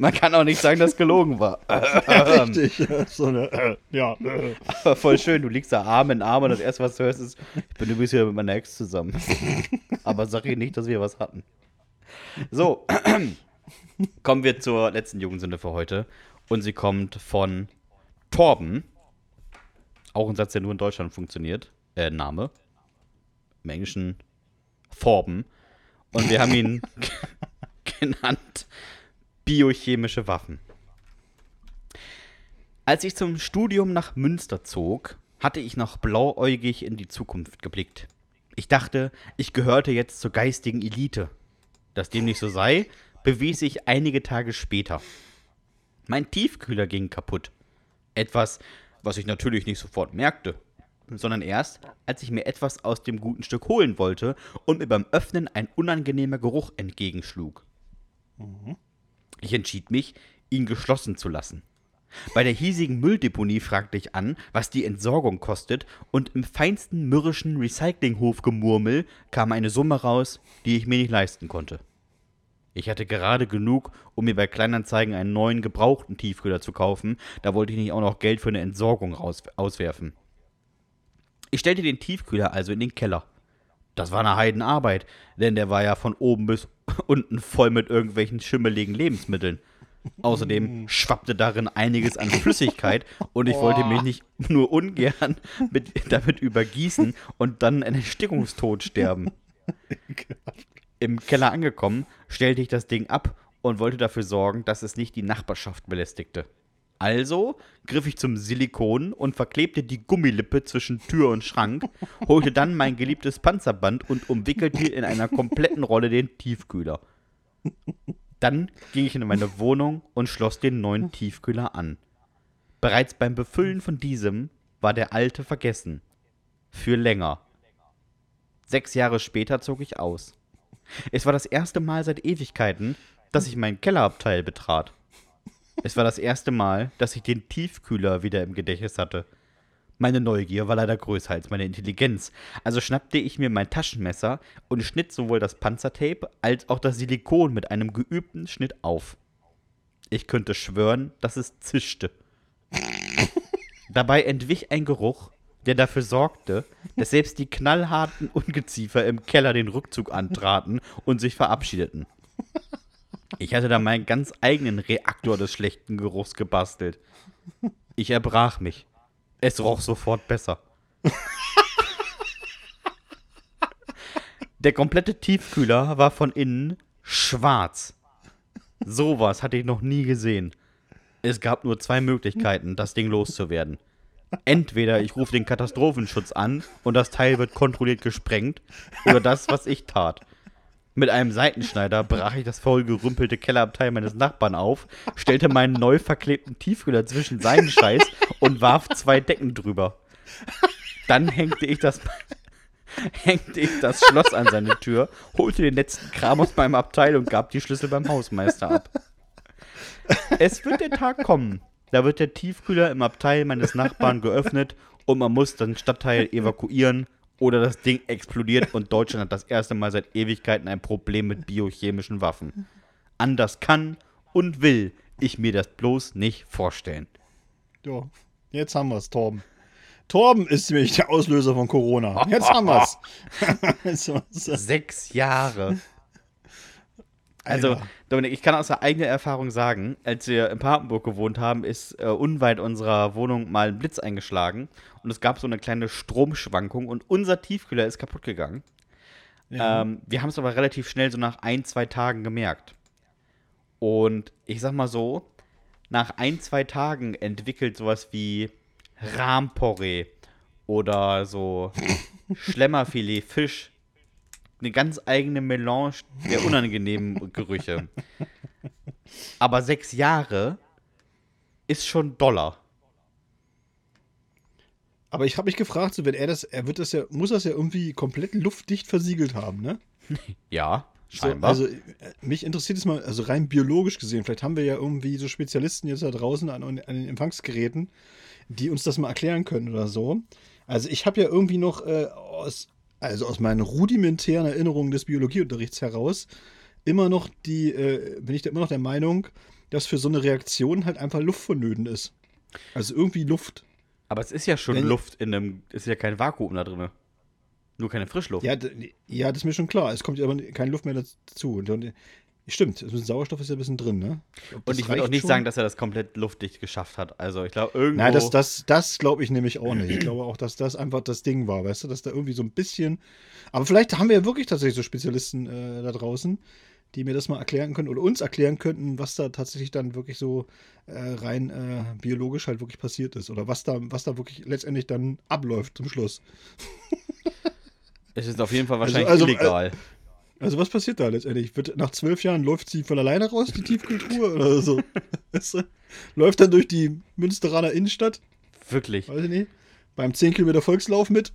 Man kann auch nicht sagen, dass gelogen war. Richtig. So eine, äh, ja. Äh. Aber voll schön, du liegst da Arm in Arm und das erste, was du hörst, ist, ich bin übrigens wieder mit meiner Ex zusammen. Aber sag ihr nicht, dass wir was hatten. So, kommen wir zur letzten Jugendsünde für heute. Und sie kommt von Torben. Auch ein Satz, der nur in Deutschland funktioniert. Äh, Name. Im Englischen Torben. Und wir haben ihn genannt biochemische Waffen. Als ich zum Studium nach Münster zog, hatte ich noch blauäugig in die Zukunft geblickt. Ich dachte, ich gehörte jetzt zur geistigen Elite. Dass dem nicht so sei, bewies ich einige Tage später. Mein Tiefkühler ging kaputt. Etwas, was ich natürlich nicht sofort merkte, sondern erst, als ich mir etwas aus dem guten Stück holen wollte und mir beim Öffnen ein unangenehmer Geruch entgegenschlug. Ich entschied mich, ihn geschlossen zu lassen. Bei der hiesigen Mülldeponie fragte ich an, was die Entsorgung kostet, und im feinsten mürrischen Recyclinghofgemurmel kam eine Summe raus, die ich mir nicht leisten konnte. Ich hatte gerade genug, um mir bei Kleinanzeigen einen neuen gebrauchten Tiefkühler zu kaufen, da wollte ich nicht auch noch Geld für eine Entsorgung raus auswerfen. Ich stellte den Tiefkühler also in den Keller. Das war eine Heidenarbeit, denn der war ja von oben bis unten voll mit irgendwelchen schimmeligen Lebensmitteln. Außerdem schwappte darin einiges an Flüssigkeit und ich wollte mich nicht nur ungern mit, damit übergießen und dann einen Erstickungstod sterben. Im Keller angekommen, stellte ich das Ding ab und wollte dafür sorgen, dass es nicht die Nachbarschaft belästigte. Also griff ich zum Silikon und verklebte die Gummilippe zwischen Tür und Schrank, holte dann mein geliebtes Panzerband und umwickelte in einer kompletten Rolle den Tiefkühler. Dann ging ich in meine Wohnung und schloss den neuen Tiefkühler an. Bereits beim Befüllen von diesem war der alte vergessen. Für länger. Sechs Jahre später zog ich aus. Es war das erste Mal seit Ewigkeiten, dass ich meinen Kellerabteil betrat. Es war das erste Mal, dass ich den Tiefkühler wieder im Gedächtnis hatte. Meine Neugier war leider größer als meine Intelligenz, also schnappte ich mir mein Taschenmesser und schnitt sowohl das Panzertape als auch das Silikon mit einem geübten Schnitt auf. Ich könnte schwören, dass es zischte. Dabei entwich ein Geruch, der dafür sorgte, dass selbst die knallharten Ungeziefer im Keller den Rückzug antraten und sich verabschiedeten. Ich hatte da meinen ganz eigenen Reaktor des schlechten Geruchs gebastelt. Ich erbrach mich. Es roch sofort besser. Der komplette Tiefkühler war von innen schwarz. Sowas hatte ich noch nie gesehen. Es gab nur zwei Möglichkeiten, das Ding loszuwerden. Entweder ich rufe den Katastrophenschutz an und das Teil wird kontrolliert gesprengt, oder das, was ich tat. Mit einem Seitenschneider brach ich das voll gerümpelte Kellerabteil meines Nachbarn auf, stellte meinen neu verklebten Tiefkühler zwischen seinen Scheiß und warf zwei Decken drüber. Dann hängte ich das, hängte ich das Schloss an seine Tür, holte den letzten Kram aus meinem Abteil und gab die Schlüssel beim Hausmeister ab. Es wird der Tag kommen. Da wird der Tiefkühler im Abteil meines Nachbarn geöffnet und man muss den Stadtteil evakuieren oder das Ding explodiert und Deutschland hat das erste Mal seit Ewigkeiten ein Problem mit biochemischen Waffen. Anders kann und will ich mir das bloß nicht vorstellen. Ja, jetzt haben wir es, Torben. Torben ist nämlich der Auslöser von Corona. Jetzt haben wir es. Sechs Jahre. Also, Alter. Dominik, ich kann aus der eigenen Erfahrung sagen, als wir in Papenburg gewohnt haben, ist äh, unweit unserer Wohnung mal ein Blitz eingeschlagen und es gab so eine kleine Stromschwankung und unser Tiefkühler ist kaputt gegangen. Ja. Ähm, wir haben es aber relativ schnell so nach ein, zwei Tagen gemerkt. Und ich sag mal so, nach ein, zwei Tagen entwickelt sowas wie Rahmporree oder so Schlemmerfilet, Fisch eine ganz eigene Melange der unangenehmen Gerüche. Aber sechs Jahre ist schon Dollar. Aber ich habe mich gefragt, so wenn er das, er wird das ja, muss das ja irgendwie komplett luftdicht versiegelt haben, ne? Ja, So, scheinbar. also äh, mich interessiert es mal, also rein biologisch gesehen, vielleicht haben wir ja irgendwie so Spezialisten jetzt da draußen an, an den Empfangsgeräten, die uns das mal erklären können oder so. Also ich habe ja irgendwie noch äh, aus, also aus meinen rudimentären Erinnerungen des Biologieunterrichts heraus immer noch die, äh, bin ich da immer noch der Meinung, dass für so eine Reaktion halt einfach Luft vonnöten ist. Also irgendwie Luft. Aber es ist ja schon Wenn- Luft in einem, ist ja kein Vakuum da drin. Nur keine Frischluft. Ja, ja, das ist mir schon klar. Es kommt ja aber keine Luft mehr dazu. Und, stimmt, ein bisschen Sauerstoff ist ja ein bisschen drin, ne? Und ich würde auch nicht schon? sagen, dass er das komplett luftdicht geschafft hat. Also ich glaube, irgendwo. Nein, das, das, das glaube ich nämlich auch nicht. Ich glaube auch, dass das einfach das Ding war, weißt du, dass da irgendwie so ein bisschen. Aber vielleicht haben wir ja wirklich tatsächlich so Spezialisten äh, da draußen, die mir das mal erklären können oder uns erklären könnten, was da tatsächlich dann wirklich so äh, rein äh, biologisch halt wirklich passiert ist oder was da, was da wirklich letztendlich dann abläuft zum Schluss. Es ist auf jeden Fall wahrscheinlich also, äh, illegal. Also was passiert da letztendlich? Wird, nach zwölf Jahren läuft sie von alleine raus, die Tiefkultur oder so? Läuft dann durch die Münsteraner Innenstadt? Wirklich. Weiß ich nicht. Beim 10 Kilometer Volkslauf mit?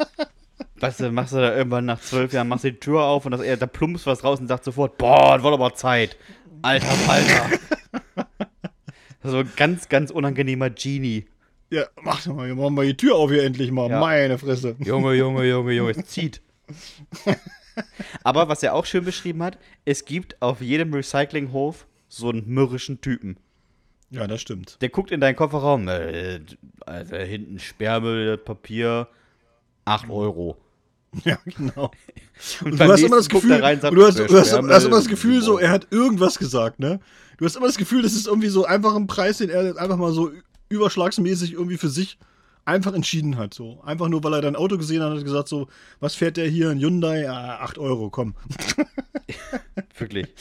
Weißt du, machst du da irgendwann nach zwölf Jahren, machst du die Tür auf und das, da plumpst was raus und sagt sofort, boah, das war aber Zeit. Alter Falter. so ein ganz, ganz unangenehmer Genie. Ja, mach doch mal, wir machen mal die Tür auf hier endlich mal. Ja. Meine Fresse. Junge, Junge, Junge, Junge, es zieht. Aber was er auch schön beschrieben hat, es gibt auf jedem Recyclinghof so einen mürrischen Typen. Ja, das stimmt. Der guckt in deinen Kofferraum, äh, also hinten Sperrmüll, Papier, 8 Euro. Ja, genau. Und, Und du hast immer das Gefühl, sagt, du hast, äh, du hast, du hast immer das Gefühl, so, er hat irgendwas gesagt, ne? Du hast immer das Gefühl, das ist irgendwie so einfach ein Preis, den er einfach mal so überschlagsmäßig irgendwie für sich einfach entschieden hat. So. Einfach nur, weil er dein Auto gesehen hat, hat gesagt, so, was fährt der hier? Ein Hyundai? Ah, 8 Euro, komm. Wirklich.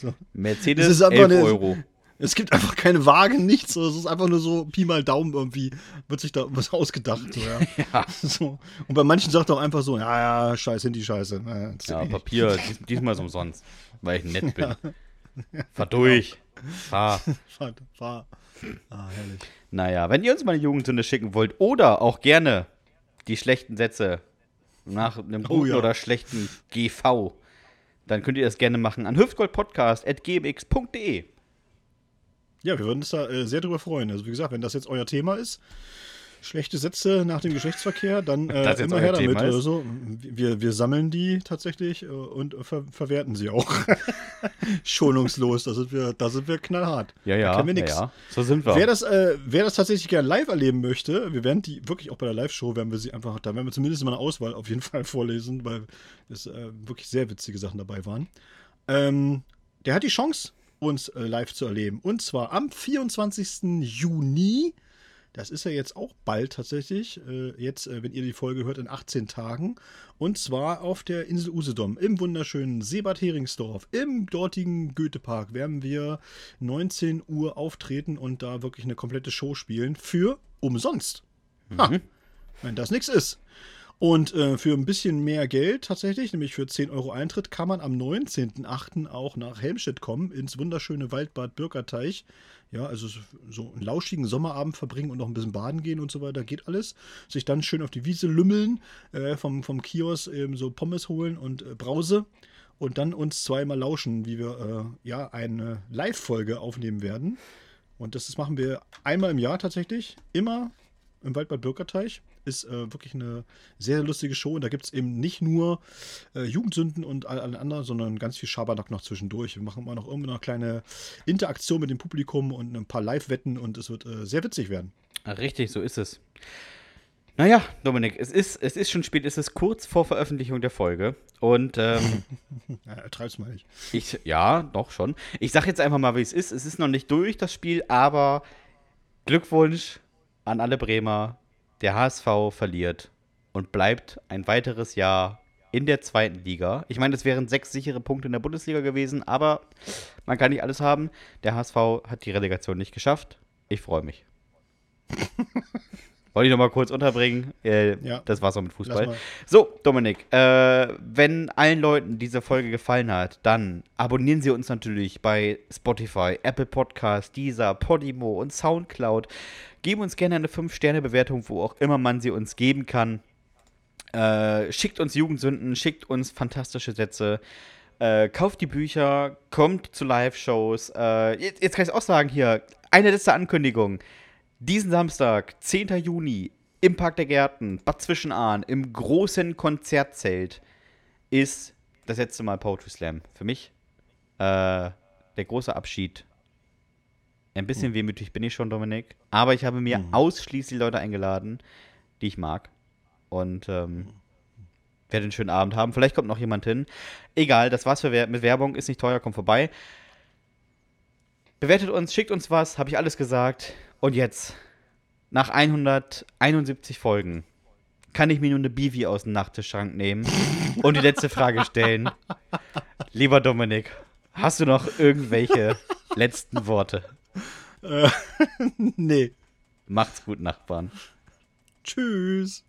So. Mercedes, Es ist einfach 11 eine- Euro. Es gibt einfach keine Waage, nichts. Es ist einfach nur so Pi mal Daumen irgendwie, wird sich da was ausgedacht. So, ja. Ja. So. Und bei manchen sagt er auch einfach so, ja, ja, scheiß die Scheiße. Ja, das- Ja, Papier, dies, diesmal ist umsonst, weil ich nett bin. Fahr durch. Fahr. Fahr, fahr. Ah, herrlich. Naja, wenn ihr uns mal eine Jugendsünde schicken wollt oder auch gerne die schlechten Sätze nach einem Oh, guten ja. oder schlechten GV, dann könnt ihr das gerne machen an hüftgoldpodcast.gmx.de. Ja, wir würden uns da äh, sehr drüber freuen. Also wie gesagt, wenn das jetzt euer Thema ist, schlechte Sätze nach dem Geschlechtsverkehr, dann äh, immer her damit oder so. Wir, wir sammeln die tatsächlich äh, und ver verwerten sie auch. Schonungslos, da sind wir, da sind wir knallhart. Ja, Da ja, kennen wir nix. ja. So sind wir. Wer das, äh, wer das tatsächlich gerne live erleben möchte, wir werden die wirklich auch bei der Live-Show, werden wir sie einfach, da werden wir zumindest mal eine Auswahl auf jeden Fall vorlesen, weil es äh, wirklich sehr witzige Sachen dabei waren. Ähm, der hat die Chance, uns äh, live zu erleben. Und zwar am 24. Juni. Das ist ja jetzt auch bald tatsächlich. Äh, jetzt, äh, wenn ihr die Folge hört, in 18 Tagen. Und zwar auf der Insel Usedom im wunderschönen Seebad Heringsdorf. Im dortigen Goethepark werden wir 19 Uhr auftreten und da wirklich eine komplette Show spielen. Für umsonst. Ha, wenn das nichts ist. Und äh, für ein bisschen mehr Geld tatsächlich, nämlich für 10 Euro Eintritt, kann man am 19.08. auch nach Helmstedt kommen, ins wunderschöne Waldbad Bürgerteich. Ja, also so- einen lauschigen Sommerabend verbringen und noch ein bisschen baden gehen und so weiter, geht alles. Sich dann schön auf die Wiese lümmeln, äh, vom, vom Kiosk eben so Pommes holen und äh, Brause und dann uns zweimal lauschen, wie wir äh, ja eine Live-Folge aufnehmen werden. Und das, das machen wir einmal im Jahr tatsächlich, immer im Waldbad Bürgerteich. Ist äh, wirklich eine sehr lustige Show. Und da gibt es eben nicht nur äh, Jugendsünden und all- alle anderen, sondern ganz viel Schabernack noch zwischendurch. Wir machen immer noch irgendwie eine kleine Interaktion mit dem Publikum und ein paar Live-Wetten und es wird äh, sehr witzig werden. Richtig, so ist es. Naja, Dominik, es ist, es ist schon spät, es ist kurz vor Veröffentlichung der Folge. Und ähm, Ja, treib's mal nicht. ich, ja, doch schon. Ich sag jetzt einfach mal, wie es ist. Es ist noch nicht durch, das Spiel, aber Glückwunsch an alle Bremer. Der HSV verliert und bleibt ein weiteres Jahr in der zweiten Liga. Ich meine, es wären sechs sichere Punkte in der Bundesliga gewesen, aber man kann nicht alles haben. Der HSV hat die Relegation nicht geschafft. Ich freue mich. Wollte ich noch mal kurz unterbringen. Äh, Ja. Das war's auch mit Fußball. So, Dominik, äh, wenn allen Leuten diese Folge gefallen hat, dann abonnieren Sie uns natürlich bei Spotify, Apple Podcast, Deezer, Podimo und Soundcloud. Geben uns gerne eine 5-Sterne-Bewertung, wo auch immer man sie uns geben kann. Äh, schickt uns Jugendsünden, schickt uns fantastische Sätze. Äh, kauft die Bücher, kommt zu Live-Shows. Äh, jetzt, jetzt kann ich es auch sagen hier. Eine letzte Ankündigung. Diesen Samstag, 10. Juni, im Park der Gärten, Bad Zwischenahn, im großen Konzertzelt, ist das letzte Mal Poetry Slam. Für mich äh, der große Abschied. Ein bisschen wehmütig bin ich schon, Dominik. Aber ich habe mir ausschließlich Leute eingeladen, die ich mag. Und ähm, werde einen schönen Abend haben. Vielleicht kommt noch jemand hin. Egal, das war's für Wer mit Werbung. Ist nicht teuer, kommt vorbei. Bewertet uns, schickt uns was, habe ich alles gesagt. Und jetzt, nach 171 Folgen, kann ich mir nur eine Bivi aus dem Nachttischschrank nehmen und die letzte Frage stellen. Lieber Dominik, hast du noch irgendwelche letzten Worte? Äh, nee. Macht's gut, Nachbarn. Tschüss.